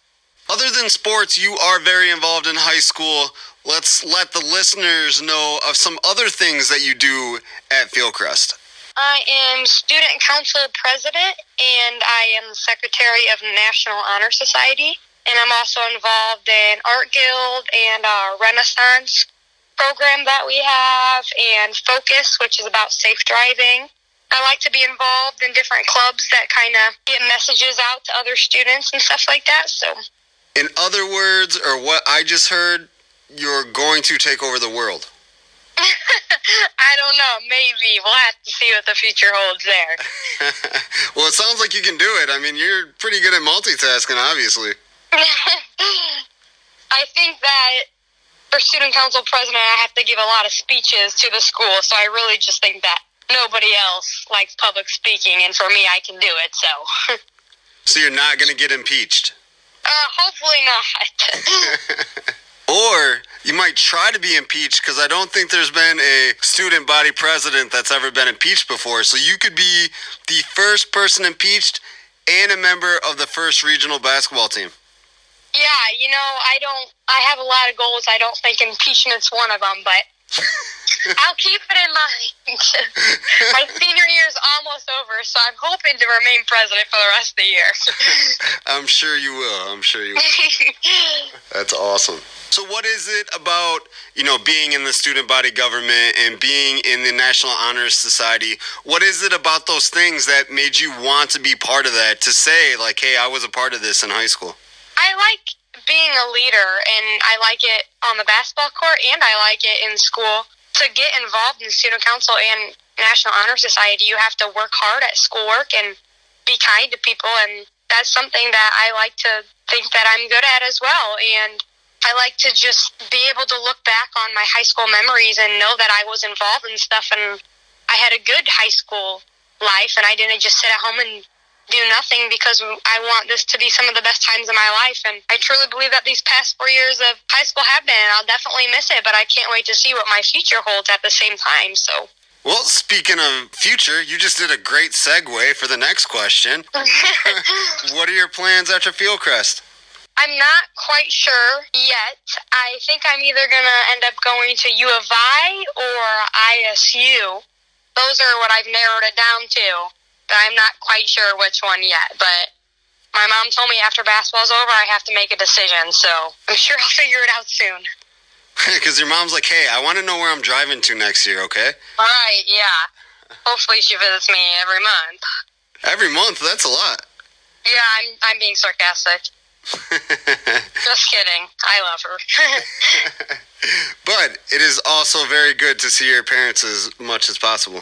Other than sports, you are very involved in high school. Let's let the listeners know of some other things that you do at Fieldcrest. I am student council president and I am secretary of National Honor Society and I'm also involved in Art Guild and our Renaissance program that we have, and Focus, which is about safe driving. I like to be involved in different clubs that kind of get messages out to other students and stuff like that. So, in other words, or what I just heard, you're going to take over the world. I don't know. Maybe we'll have to see what the future holds there. well, it sounds like you can do it. I mean, you're pretty good at multitasking, obviously. I think that for student council president, I have to give a lot of speeches to the school. So I really just think that nobody else likes public speaking, and for me, I can do it. So. so you're not going to get impeached. Uh, hopefully not. or you might try to be impeached because I don't think there's been a student body president that's ever been impeached before. So you could be the first person impeached and a member of the first regional basketball team. Yeah, you know, I don't. I have a lot of goals. I don't think impeachment's one of them, but I'll keep it in mind. My senior year is almost over, so I'm hoping to remain president for the rest of the year. I'm sure you will. I'm sure you will. That's awesome. So, what is it about you know being in the student body government and being in the National Honor Society? What is it about those things that made you want to be part of that? To say like, "Hey, I was a part of this in high school." I like being a leader, and I like it on the basketball court, and I like it in school. To get involved in student council and National Honor Society, you have to work hard at schoolwork and be kind to people, and that's something that I like to think that I'm good at as well. And I like to just be able to look back on my high school memories and know that I was involved in stuff and I had a good high school life and I didn't just sit at home and do nothing because I want this to be some of the best times of my life. And I truly believe that these past four years of high school have been, and I'll definitely miss it, but I can't wait to see what my future holds at the same time. So. Well, speaking of future, you just did a great segue for the next question. what are your plans after Fieldcrest? I'm not quite sure yet. I think I'm either going to end up going to U of I or ISU. Those are what I've narrowed it down to. But I'm not quite sure which one yet. But my mom told me after basketball's over, I have to make a decision. So I'm sure I'll figure it out soon. Because your mom's like, hey, I want to know where I'm driving to next year, okay? All right, yeah. Hopefully she visits me every month. Every month? That's a lot. Yeah, I'm, I'm being sarcastic. Just kidding. I love her. but it is also very good to see your parents as much as possible.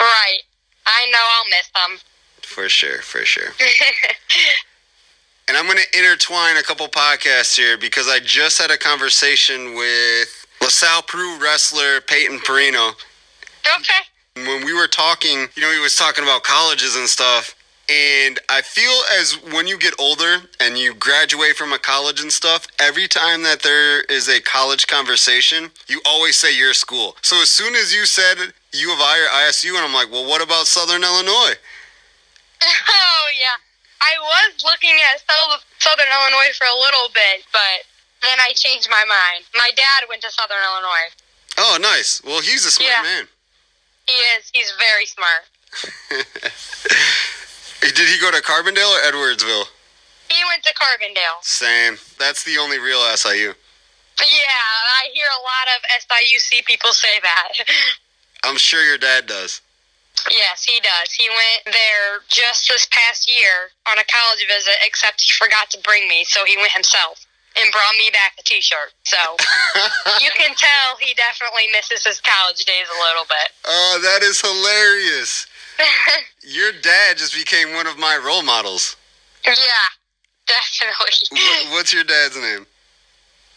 Right. I know I'll miss them. For sure, for sure. and I'm going to intertwine a couple podcasts here because I just had a conversation with LaSalle Peru wrestler Peyton Perino. Okay. When we were talking, you know, he was talking about colleges and stuff and I feel as when you get older and you graduate from a college and stuff, every time that there is a college conversation, you always say your school. So as soon as you said U of I or ISU, and I'm like, well, what about Southern Illinois? Oh, yeah. I was looking at Southern Illinois for a little bit, but then I changed my mind. My dad went to Southern Illinois. Oh, nice. Well, he's a smart yeah. man. He is. He's very smart. Did he go to Carbondale or Edwardsville? He went to Carbondale. Same. That's the only real SIU. Yeah, I hear a lot of SIUC people say that. I'm sure your dad does. Yes, he does. He went there just this past year on a college visit, except he forgot to bring me, so he went himself and brought me back a T-shirt. So you can tell he definitely misses his college days a little bit. Oh, that is hilarious. Your dad just became one of my role models. Yeah, definitely. What's your dad's name?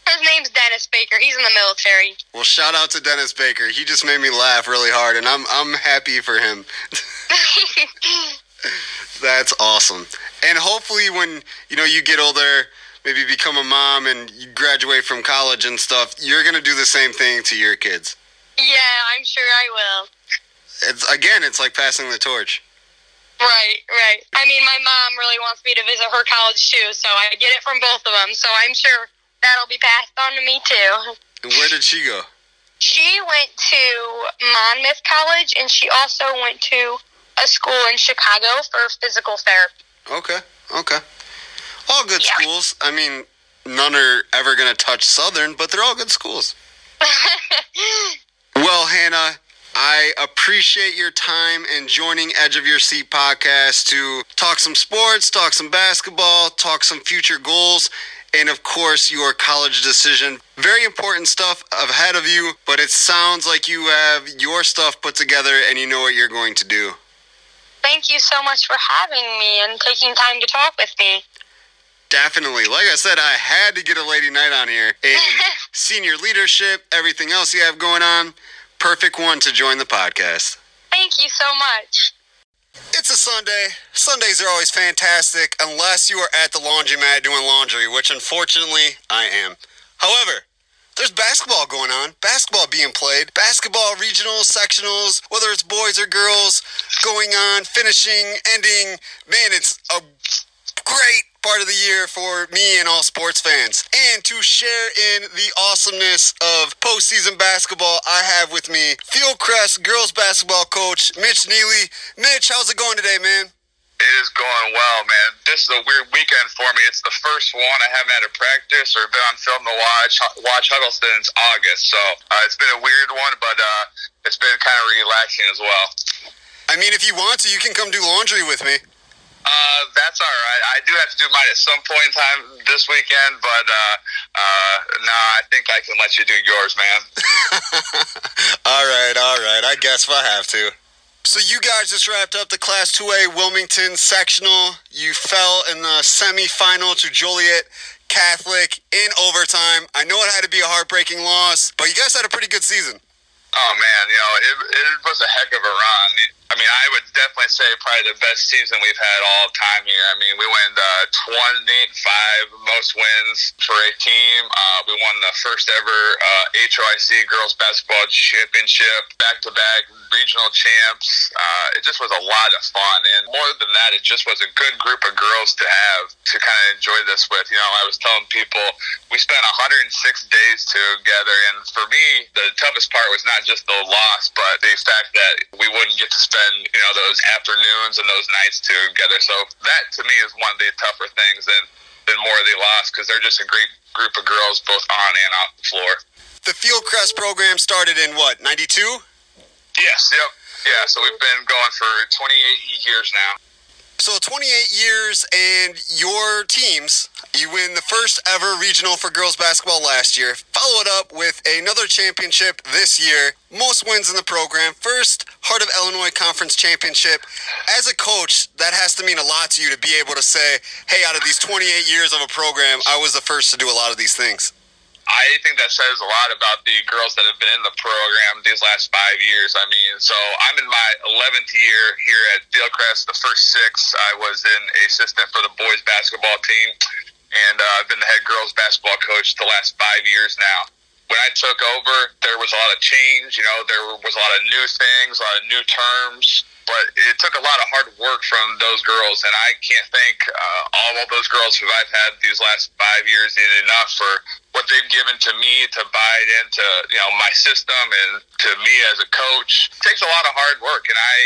His name's Dennis Baker. He's in the military. Well, shout out to Dennis Baker. He just made me laugh really hard, and I'm I'm happy for him. That's awesome. And hopefully, when you know you get older, maybe become a mom and you graduate from college and stuff, you're gonna do the same thing to your kids. Yeah, I'm sure I will it's again, it's like passing the torch. Right, right. I mean, my mom really wants me to visit her college too, so I get it from both of them. So I'm sure that'll be passed on to me too. where did she go? She went to Monmouth College, and she also went to a school in Chicago for physical therapy. Okay, okay. All good yeah. schools. I mean, none are ever going to touch Southern, but they're all good schools. well, Hannah, I appreciate your time and joining Edge of Your Seat podcast to talk some sports, talk some basketball, talk some future goals. And of course your college decision. Very important stuff ahead of you, but it sounds like you have your stuff put together and you know what you're going to do. Thank you so much for having me and taking time to talk with me. Definitely. Like I said, I had to get a lady Knight on here. And senior leadership, everything else you have going on, perfect one to join the podcast. Thank you so much. It's a Sunday. Sundays are always fantastic unless you are at the laundromat doing laundry, which unfortunately I am. However, there's basketball going on, basketball being played, basketball regionals, sectionals, whether it's boys or girls, going on, finishing, ending. Man, it's a great part of the year for me and all sports fans. And to share in the awesomeness of postseason basketball, I have with me Fieldcrest girls basketball coach Mitch Neely. Mitch, how's it going today, man? It is going well, man. This is a weird weekend for me. It's the first one I haven't had a practice or been on film to watch watch Huddleston since August. So uh, it's been a weird one, but uh, it's been kind of relaxing as well. I mean, if you want to, you can come do laundry with me. Uh, that's all right. I do have to do mine at some point in time this weekend, but uh, uh, no, nah, I think I can let you do yours, man. all right, all right. I guess if I have to. So you guys just wrapped up the Class 2A Wilmington sectional. You fell in the semifinal to Joliet Catholic in overtime. I know it had to be a heartbreaking loss, but you guys had a pretty good season. Oh man, you know it, it was a heck of a run. I mean, I would definitely say probably the best season we've had all time here. I mean, we went uh, 25 most wins for a team. Uh, we won the first ever uh, HOIC girls basketball championship, back to back regional champs. Uh, it just was a lot of fun. And more than that, it just was a good group of girls to have to kind of enjoy this with. You know, I was telling people we spent 106 days together. And for me, the toughest part was not just the loss, but the fact that we wouldn't get to spend you know those afternoons and those nights together. So that to me is one of the tougher things than than more of the loss because they're just a great group of girls both on and off the floor. The Fieldcrest program started in what '92? Yes. Yep. Yeah. So we've been going for 28 years now. So 28 years and your teams, you win the first ever regional for girls basketball last year. Follow it up with another championship this year. Most wins in the program. First Heart of Illinois Conference Championship. As a coach, that has to mean a lot to you to be able to say, hey, out of these 28 years of a program, I was the first to do a lot of these things. I think that says a lot about the girls that have been in the program these last five years. I mean, so I'm in my 11th year here at Fieldcrest. The first six, I was an assistant for the boys basketball team, and uh, I've been the head girls basketball coach the last five years now. When I took over, there was a lot of change. You know, there was a lot of new things, a lot of new terms but it took a lot of hard work from those girls, and I can't thank uh, all of those girls who I've had these last five years enough for what they've given to me to buy into you know my system and to me as a coach. It takes a lot of hard work, and I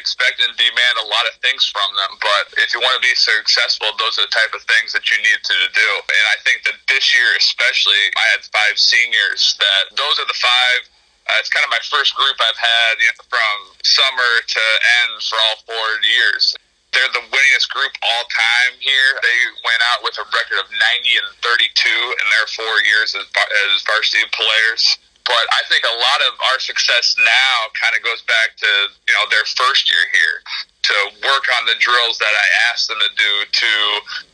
expect and demand a lot of things from them. But if you want to be successful, those are the type of things that you need to do. And I think that this year, especially, I had five seniors. That those are the five uh, it's kind of my first group I've had you know, from summer to end for all four years. They're the winningest group all time here. They went out with a record of 90 and 32 in their four years as, as varsity players. But I think a lot of our success now kind of goes back to you know their first year here to work on the drills that I asked them to do to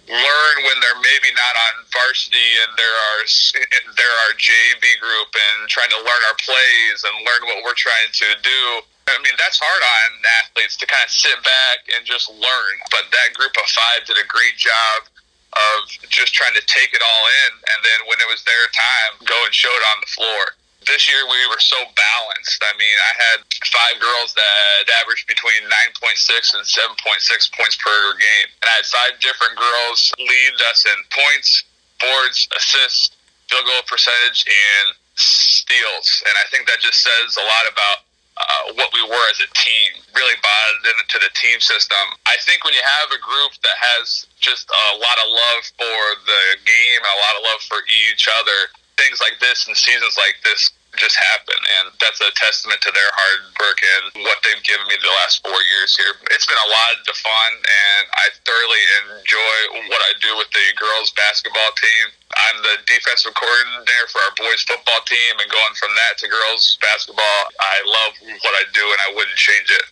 learn when they're maybe not on varsity and there are there are JV group and trying to learn our plays and learn what we're trying to do. I mean, that's hard on athletes to kind of sit back and just learn. But that group of five did a great job of just trying to take it all in, and then when it was their time, go and show it on the floor this year we were so balanced. I mean, I had five girls that averaged between 9.6 and 7.6 points per game. And I had five different girls lead us in points, boards, assists, field goal percentage, and steals. And I think that just says a lot about uh, what we were as a team, really bought into the team system. I think when you have a group that has just a lot of love for the game a lot of love for each other, things like this and seasons like this just happen and that's a testament to their hard work and what they've given me the last four years here it's been a lot of fun and i thoroughly enjoy what i do with the girls basketball team I'm the defensive coordinator for our boys football team, and going from that to girls basketball, I love what I do, and I wouldn't change it.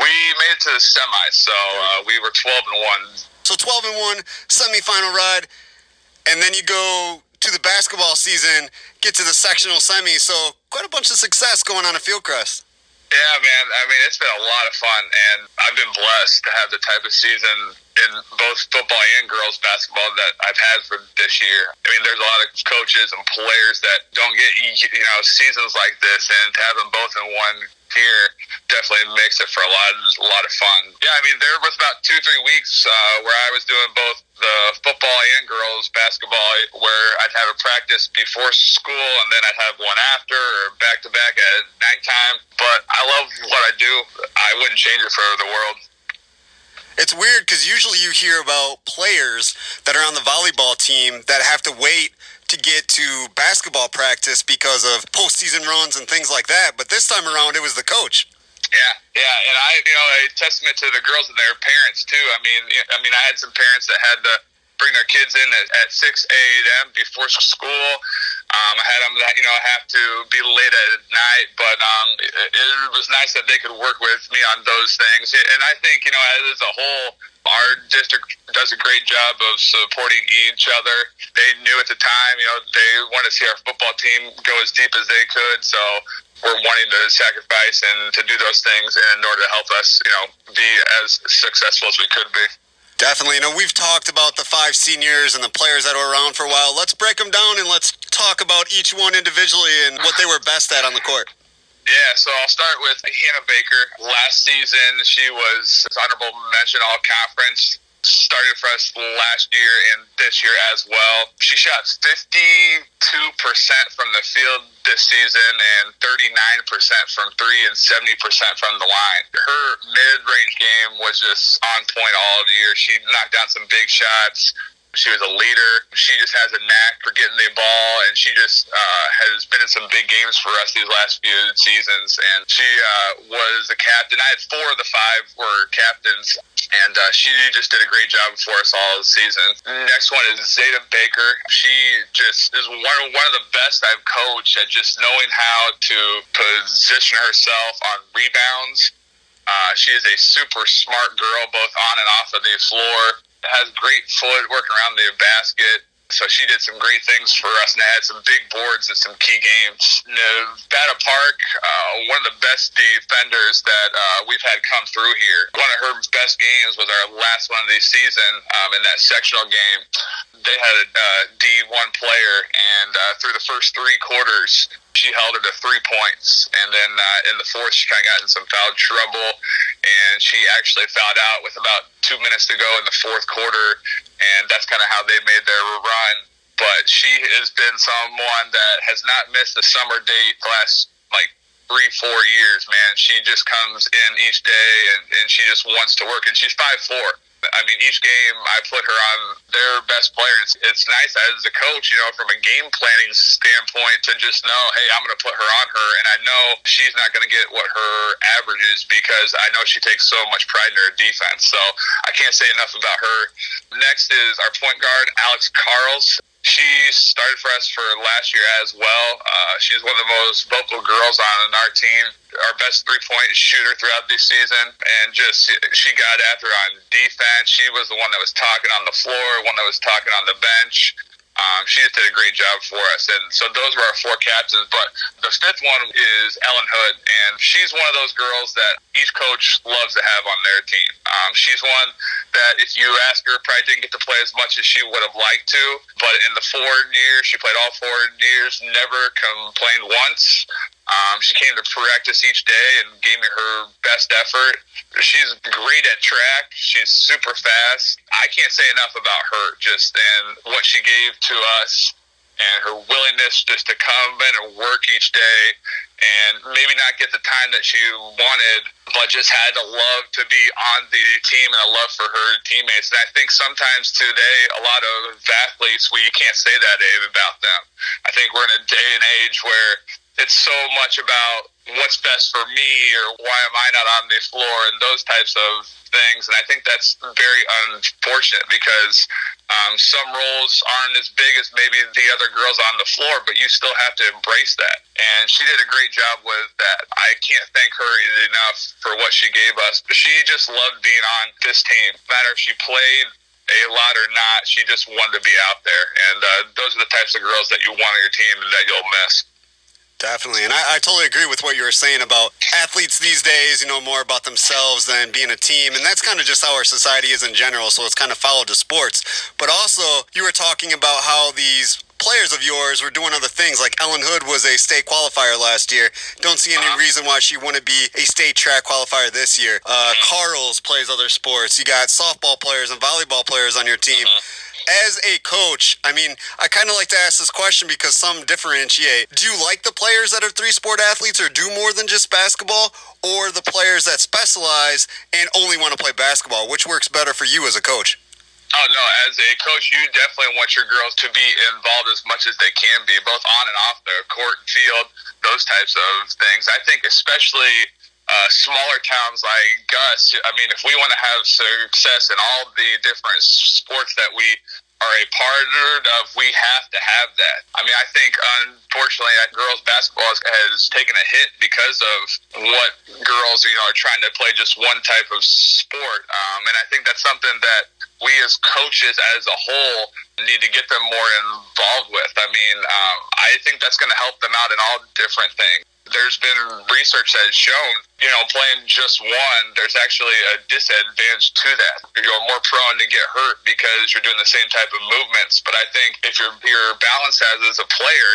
We made it to the semis, so uh, we were 12 and one. So 12 and one semifinal ride, and then you go to the basketball season, get to the sectional semi. So quite a bunch of success going on at Fieldcrest. Yeah, man. I mean, it's been a lot of fun, and I've been blessed to have the type of season in both football and girls basketball that I've had for this year. I mean, there's a lot of coaches and players that don't get you know seasons like this, and to have them both in one year definitely makes it for a lot a lot of fun. Yeah, I mean, there was about two three weeks uh, where I was doing both the football and girls basketball, where I'd have a practice before school and then I'd have one after, or back to back at nighttime. But I love what I do. I wouldn't change it for the world. It's weird because usually you hear about players that are on the volleyball team that have to wait to get to basketball practice because of postseason runs and things like that. But this time around, it was the coach. Yeah, yeah, and I, you know, a testament to the girls and their parents too. I mean, I mean, I had some parents that had to bring their kids in at, at 6 a.m. before school. Um, I had them, that, you know, have to be late at night, but um, it, it was nice that they could work with me on those things. And I think, you know, as a whole, our district does a great job of supporting each other. They knew at the time, you know, they wanted to see our football team go as deep as they could. So we're wanting to sacrifice and to do those things in order to help us, you know, be as successful as we could be. Definitely. You know, we've talked about the five seniors and the players that were around for a while. Let's break them down and let's talk about each one individually and what they were best at on the court. Yeah, so I'll start with Hannah Baker. Last season, she was honorable mention all conference started for us last year and this year as well. She shot 52% from the field this season and 39% from three and 70% from the line. Her mid range game was just on point all year. She knocked down some big shots. She was a leader. She just has a knack for getting the ball, and she just uh, has been in some big games for us these last few seasons. And she uh, was the captain. I had four of the five were captains, and uh, she just did a great job for us all season. Next one is Zeta Baker. She just is one one of the best I've coached at just knowing how to position herself on rebounds. Uh, she is a super smart girl, both on and off of the floor has great footwork around the basket. So she did some great things for us and had some big boards in some key games. Nevada Park, uh, one of the best defenders that uh, we've had come through here. One of her best games was our last one of the season um, in that sectional game. They had a uh, D1 player, and uh, through the first three quarters, she held her to three points. And then uh, in the fourth, she kind of got in some foul trouble, and she actually fouled out with about two minutes to go in the fourth quarter, and that's kind of how they made their run. But she has been someone that has not missed a summer date the last like three, four years, man. She just comes in each day and, and she just wants to work. And she's five four. I mean, each game I put her on their best player. It's, it's nice as a coach, you know, from a game planning standpoint to just know, hey, I'm going to put her on her, and I know she's not going to get what her average is because I know she takes so much pride in her defense. So I can't say enough about her. Next is our point guard, Alex Carls. She started for us for last year as well. Uh, she's one of the most vocal girls on our team our best three point shooter throughout the season, and just she got after on defense. She was the one that was talking on the floor, one that was talking on the bench. Um, she just did a great job for us. And so those were our four captains. But the fifth one is Ellen Hood. And she's one of those girls that each coach loves to have on their team. Um, she's one that if you ask her, probably didn't get to play as much as she would have liked to. But in the four years, she played all four years, never complained once. Um, she came to practice each day and gave me her best effort. She's great at track. She's super fast. I can't say enough about her, just and what she gave to us and her willingness just to come in and work each day and maybe not get the time that she wanted, but just had a love to be on the team and a love for her teammates. And I think sometimes today, a lot of athletes, we can't say that about them. I think we're in a day and age where it's so much about what's best for me or why am I not on the floor and those types of things. And I think that's very unfortunate because um, some roles aren't as big as maybe the other girls on the floor, but you still have to embrace that. And she did a great job with that. I can't thank her enough for what she gave us. She just loved being on this team. No matter if she played a lot or not, she just wanted to be out there. And uh, those are the types of girls that you want on your team and that you'll miss. Definitely. And I, I, totally agree with what you were saying about athletes these days, you know, more about themselves than being a team. And that's kind of just how our society is in general. So it's kind of followed to sports. But also, you were talking about how these players of yours were doing other things. Like Ellen Hood was a state qualifier last year. Don't see any uh-huh. reason why she wouldn't be a state track qualifier this year. Uh, mm-hmm. Carls plays other sports. You got softball players and volleyball players on your team. Uh-huh as a coach, I mean, I kind of like to ask this question because some differentiate. Do you like the players that are three sport athletes or do more than just basketball, or the players that specialize and only want to play basketball? Which works better for you as a coach? Oh no! As a coach, you definitely want your girls to be involved as much as they can be, both on and off the court, field, those types of things. I think especially uh, smaller towns like Gus, I mean, if we want to have success in all the different sports that we are a part of, we have to have that. I mean, I think unfortunately, girls basketball has taken a hit because of what girls, you know, are trying to play just one type of sport, um, and I think that's something that we as coaches as a whole need to get them more involved with. I mean, um, I think that's going to help them out in all different things there's been research that has shown, you know, playing just one, there's actually a disadvantage to that. You're more prone to get hurt because you're doing the same type of movements. But I think if you're, you're balanced as, as a player,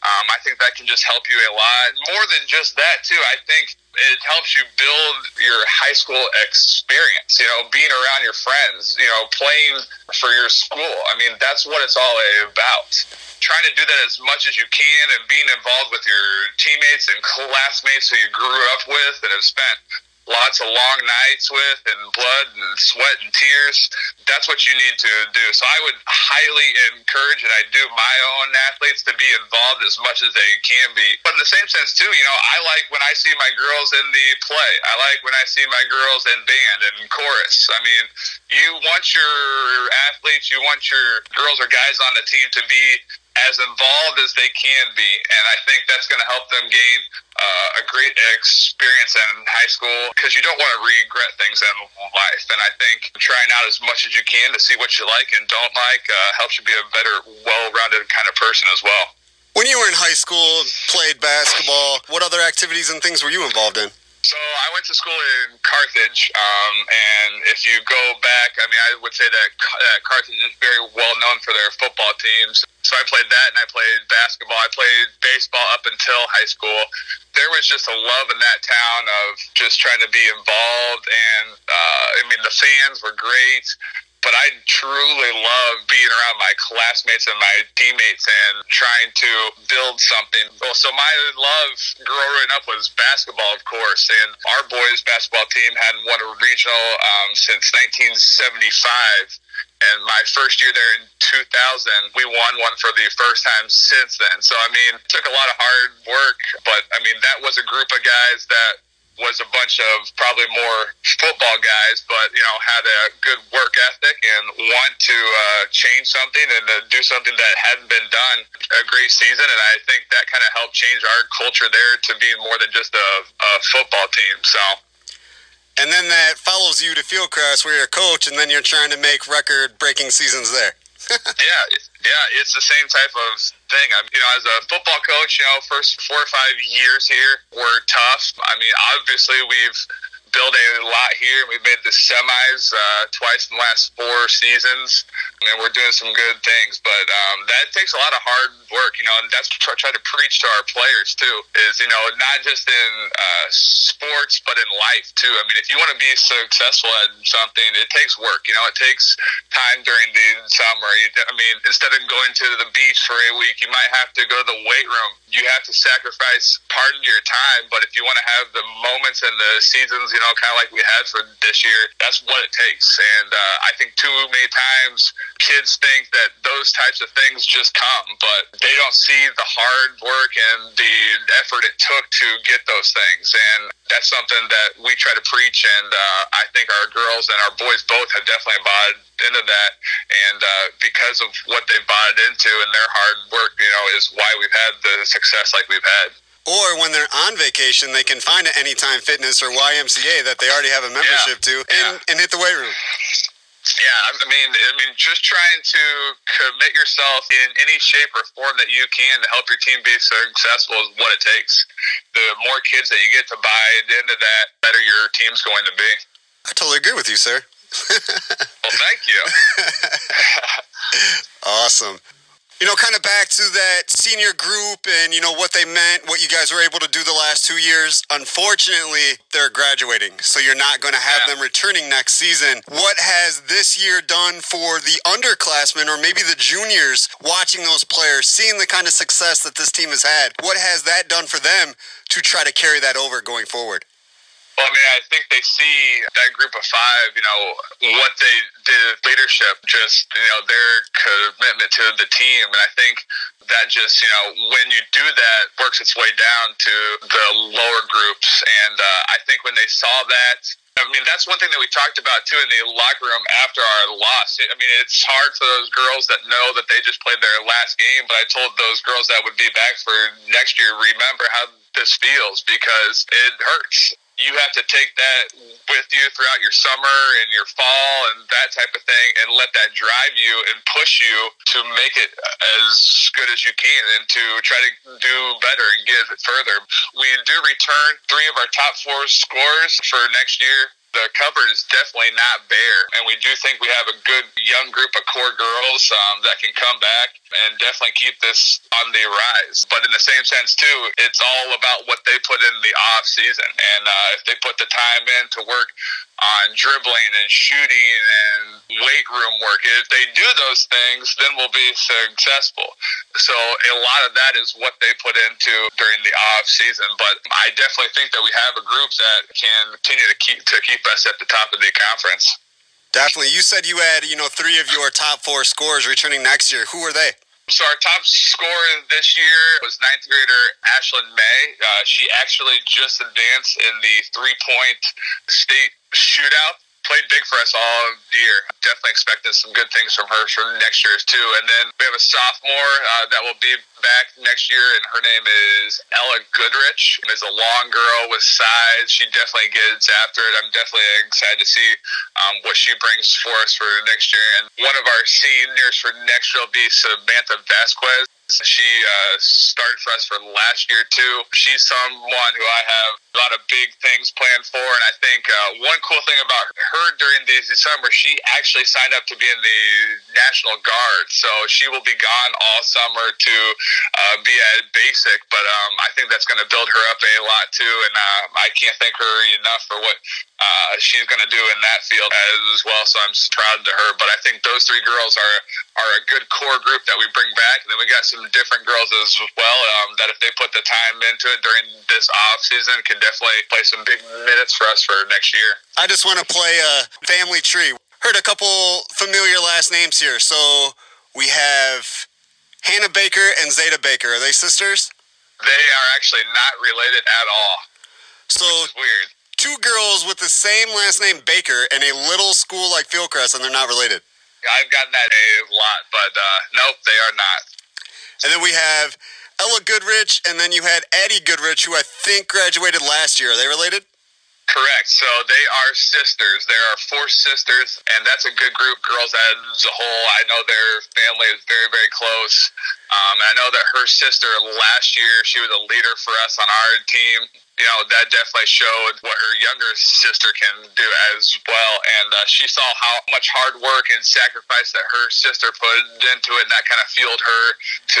um, I think that can just help you a lot. More than just that, too, I think it helps you build your high school experience, you know, being around your friends, you know, playing for your school. I mean, that's what it's all about trying to do that as much as you can and being involved with your teammates and classmates who you grew up with and have spent lots of long nights with and blood and sweat and tears. That's what you need to do. So I would highly encourage, and I do my own athletes to be involved as much as they can be. But in the same sense, too, you know, I like when I see my girls in the play. I like when I see my girls in band and chorus. I mean, you want your athletes, you want your girls or guys on the team to be as involved as they can be. And I think that's going to help them gain uh, a great experience in high school because you don't want to regret things in life. And I think trying out as much as you can to see what you like and don't like uh, helps you be a better, well rounded kind of person as well. When you were in high school, played basketball, what other activities and things were you involved in? So I went to school in Carthage, um, and if you go back, I mean, I would say that Carthage is very well known for their football teams. So I played that, and I played basketball. I played baseball up until high school. There was just a love in that town of just trying to be involved, and uh, I mean, the fans were great but I truly love being around my classmates and my teammates and trying to build something. Well, so my love growing up was basketball, of course, and our boys' basketball team hadn't won a regional um, since 1975. And my first year there in 2000, we won one for the first time since then. So, I mean, it took a lot of hard work, but I mean, that was a group of guys that was a bunch of probably more football guys, but you know had a good work ethic and want to uh, change something and uh, do something that hadn't been done. A great season, and I think that kind of helped change our culture there to be more than just a, a football team. So. And then that follows you to Fieldcrest, where you're a coach, and then you're trying to make record-breaking seasons there. Yeah, yeah, it's the same type of thing. I mean, you know, as a football coach, you know, first four or five years here were tough. I mean, obviously we've built a lot here. We've made the semis uh, twice in the last four seasons, and we're doing some good things. But um, that takes a lot of hard work, you know, and that's what I try to preach to our players too. Is you know not just in uh, sports but in life too. I mean, if you want to be successful at something, it takes work. You know, it takes time during the summer. I mean, instead of going to the beach for a week, you might have to go to the weight room. You have to sacrifice part of your time, but if you want to have the moments and the seasons, you you know, kind of like we had for this year. That's what it takes. And uh, I think too many times kids think that those types of things just come, but they don't see the hard work and the effort it took to get those things. And that's something that we try to preach. And uh, I think our girls and our boys both have definitely bought into that. And uh, because of what they've bought into and their hard work, you know, is why we've had the success like we've had. Or when they're on vacation, they can find an Anytime Fitness or YMCA that they already have a membership Yeah. to and, Yeah. and hit the weight room. Yeah, I mean, I mean, just trying to commit yourself in any shape or form that you can to help your team be successful is what it takes. The more kids that you get to buy into that, better your team's going to be. I totally agree with you, sir. Well, thank you. Awesome. You know, kind of back to that senior group and, you know, what they meant, what you guys were able to do the last two years. Unfortunately, they're graduating, so you're not going to have Yeah. them returning next season. What has this year done for the underclassmen or maybe the juniors watching those players, seeing the kind of success that this team has had? What has that done for them to try to carry that over going forward? Well, I mean, I think they see that group of five, you know, what they did leadership, just, you know, their commitment to the team. And I think that just, you know, when you do that, works its way down to the lower groups. And uh, I think when they saw that, I mean, that's one thing that we talked about too in the locker room after our loss. I mean, it's hard for those girls that know that they just played their last game, but I told those girls that would be back for next year, remember how this feels because it hurts you have to take that with you throughout your summer and your fall and that type of thing and let that drive you and push you to make it as good as you can and to try to do better and it further. We do return three of our top four scores for next year. The cupboard is definitely not bare, and we do think we have a good young group of core girls um, that can come back and definitely keep this on the rise. But in the same sense, too, it's all about what they put in the off season, and uh, if they put the time in to work on dribbling and shooting and weight room work, if they do those things, then we'll be successful. So a lot of that is what they put into during the off season. But I definitely think that we have a group that can continue to keep to keep us at the top of the conference. Definitely. You said you had, you know, three of your top four scorers returning next year. Who are they? So our top scorer this year was ninth grader Ashlyn May. Uh, she actually just advanced in the three-point state shootout. Played big for us all year. Definitely expecting some good things from her for next year too. And then we have a sophomore uh, that will be back next year, and her name is Ella Goodrich. Is a long girl with size. She definitely gets after it. I'm definitely excited to see um, what she brings for us for next year. And one of our seniors for next year will be Samantha Vasquez. She uh, started for us for last year too. She's someone who I have a lot of big things planned for, and I think uh, one cool thing about her during the summer, she actually signed up to be in the National Guard, so she will be gone all summer to uh, be at basic. But um, I think that's going to build her up a lot too, and uh, I can't thank her enough for what uh, she's going to do in that field as well. So I'm proud to her. But I think those three girls are are a good core group that we bring back. And then we got some different girls as well um, that if they put the time into it during this off season, can definitely play some big minutes for us for next year. I just want to play a family tree. Heard a couple familiar last names here. So we have Hannah Baker and Zeta Baker. Are they sisters? They are actually not related at all. So weird. Two girls with the same last name Baker in a little school like Fieldcrest, and they're not related. I've gotten that a lot, but uh, nope, they are not. And then we have Ella Goodrich, and then you had Addie Goodrich, who I think graduated last year. Are they related? Correct. So they are sisters. There are four sisters, and that's a good group. Girls as a whole. I know their family is very, very close. Um, and I know that her sister last year, she was a leader for us on our team. You know, that definitely showed what her younger sister can do as well. And uh, she saw how much hard work and sacrifice that her sister put into it, and that kind of fueled her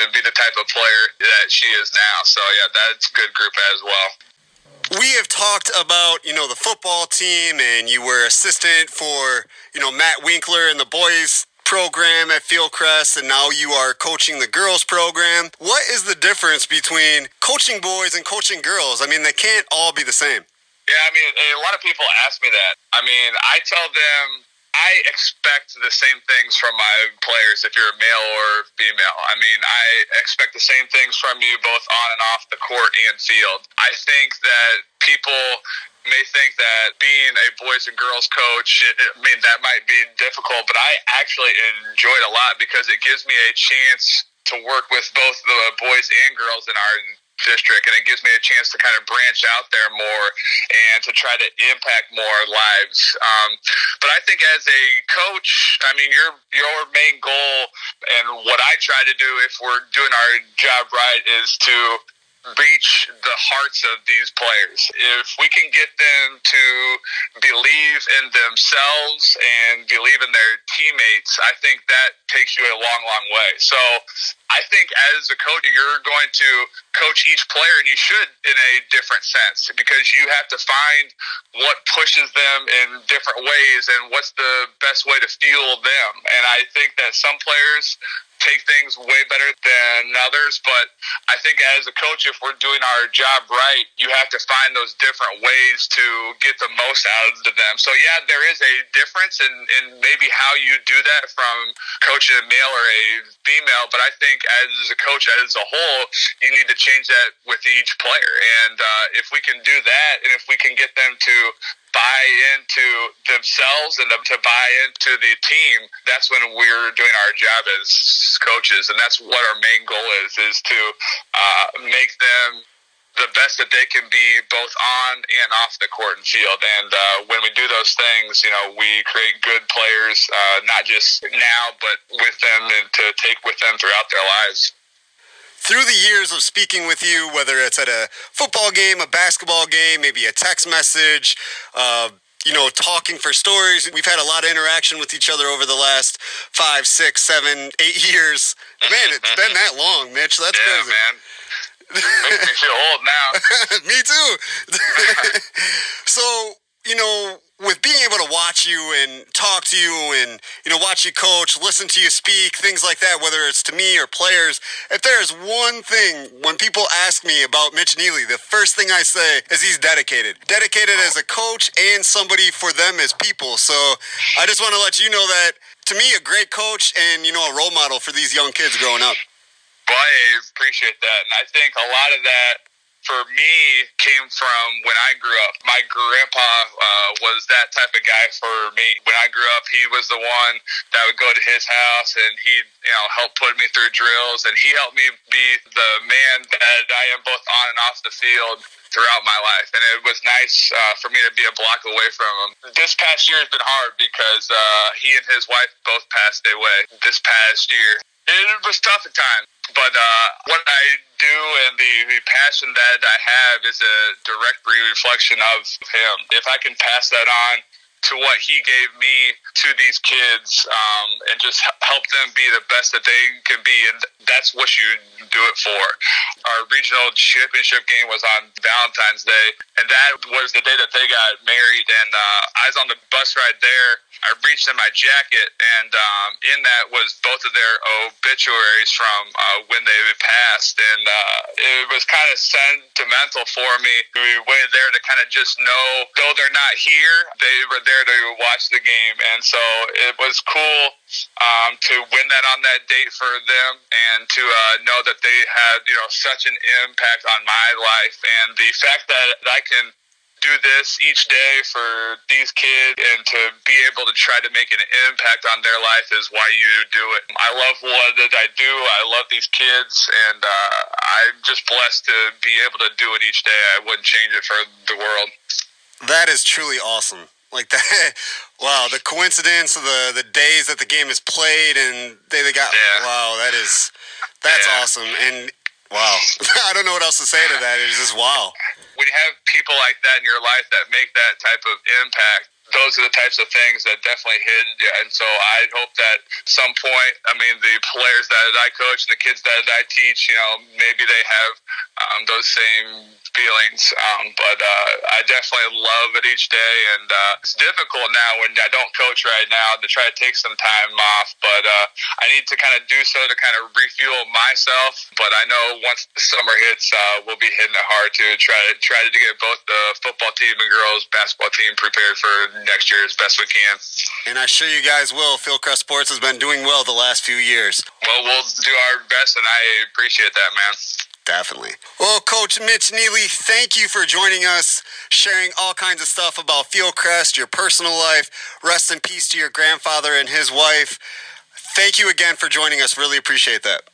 to be the type of player that she is now. So, yeah, that's a good group as well. we have talked about you know the football team and you were assistant for you know matt winkler and the boys program at fieldcrest and now you are coaching the girls program what is the difference between coaching boys and coaching girls i mean they can't all be the same Yeah, I mean, a lot of people ask me that. I mean, I tell them I expect the same things from my players if you're a male or female. I mean, I expect the same things from you both on and off the court and field. I think that people may think that being a boys and girls coach, I mean, that might be difficult, but I actually enjoy it a lot because it gives me a chance to work with both the boys and girls in our district and it gives me a chance to kind of branch out there more and to try to impact more lives. Um, but i think as a coach i mean your your main goal and what i try to do if we're doing our job right is to reach the hearts of these players. If we can get them to believe in themselves and believe in their teammates, I think that takes you a long, long way. So I think as a coach, you're going to coach each player, and you should in a different sense because you have to find what pushes them in different ways and what's the best way to fuel them. And I think that some players take things way better than others. But I think as a coach, if we're doing our job right, you have to find those different ways to get the most out of them. So yeah, there is a difference in, in maybe how you do that from coaching a male or a female. But I think as a coach as a whole, you need to change that with each player. And uh, if we can do that, and if we can get them to buy into themselves and them to buy into the team, that's when we're doing our job as coaches, and that's what our main goal is: is to uh, make them the best that they can be both on and off the court and field. And uh, when we do those things, you know, we create good players, uh, not just now, but with them and to take with them throughout their lives through the years of speaking with you, whether it's at a football game, a basketball game, maybe a text message, uh, you know, talking for stories. We've had a lot of interaction with each other over the last five, six, seven, eight years. Man, it's been that long, Mitch. That's yeah, crazy. man. Makes me feel old now. me too. so, you know, with being able to watch you and talk to you and you know watch you coach listen to you speak things like that whether it's to me or players if there's one thing when people ask me about mitch neely the first thing i say is he's dedicated. Dedicated as a coach and somebody for them as people. So i just want to let you know that to me a great coach and you know a role model for these young kids growing up. Well, I appreciate that. And I think a lot of that for me came from when I grew up. My grandpa uh, was that type of guy for me. When I grew up, he was the one that would go to his house and he, you know, help put me through drills, and he helped me be the man that I am both on and off the field throughout my life. And it was nice uh, for me to be a block away from him. This past year has been hard because uh, he and his wife both passed away this past year. It was tough at times. But uh, what I do and the, the passion that I have is a direct reflection of him. If I can pass that on to what he gave me to these kids um, and just help them be the best that they can be. And that's what you do it for. Our regional championship game was on Valentine's Day, and that was the day that they got married. And uh, I was on the bus ride there. I reached in my jacket, and um, in that was both of their obituaries from uh, when they passed. And uh, it was kind of sentimental for me. We waited there to kind of just know, though they're not here, they were there to watch the game, and so it was cool um, to win that on that date for them, and to uh, know that they had you know such an impact on my life, and the fact that I can do this each day for these kids and to be able to try to make an impact on their life is why you do it. I love what I do. I love these kids, and uh, I'm just blessed to be able to do it each day. I wouldn't change it for the world. That is truly awesome like that. wow, the coincidence of the the days that the game is played and they, they got yeah. wow, that is that's yeah. awesome. And wow, I don't know what else to say to that. It's just wow. When you have people like that in your life that make that type of impact, those are the types of things that definitely hit. Yeah, and so I hope that some point, I mean, the players that I coach and the kids that I teach, you know, maybe they have um, those same feelings. Um, but uh, I definitely love it each day, and uh, it's difficult now when I don't coach right now to try to take some time off. But uh, I need to kind of do so to kind of refuel myself. But I know once the summer hits, uh, we'll be hitting it hard to try to try to get both the football team and girls basketball team prepared for next year as best we can. And I assure you guys will. Fieldcrest Sports has been doing well the last few years. Well, we'll do our best, and I appreciate that, man. Definitely. Well, Coach Mitch Neely, thank you for joining us, sharing all kinds of stuff about Fieldcrest, your personal life. Rest in peace to your grandfather and his wife. Thank you again for joining us. Really appreciate that.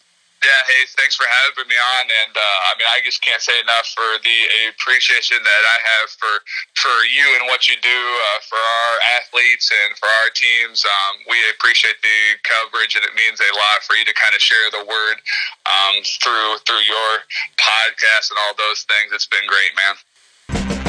Yeah, hey, thanks for having me on, and uh, I mean, I just can't say enough for the appreciation that I have for for you and what you do uh, for our athletes and for our teams. Um, we appreciate the coverage, and it means a lot for you to kind of share the word um, through through your podcast and all those things. It's been great, man.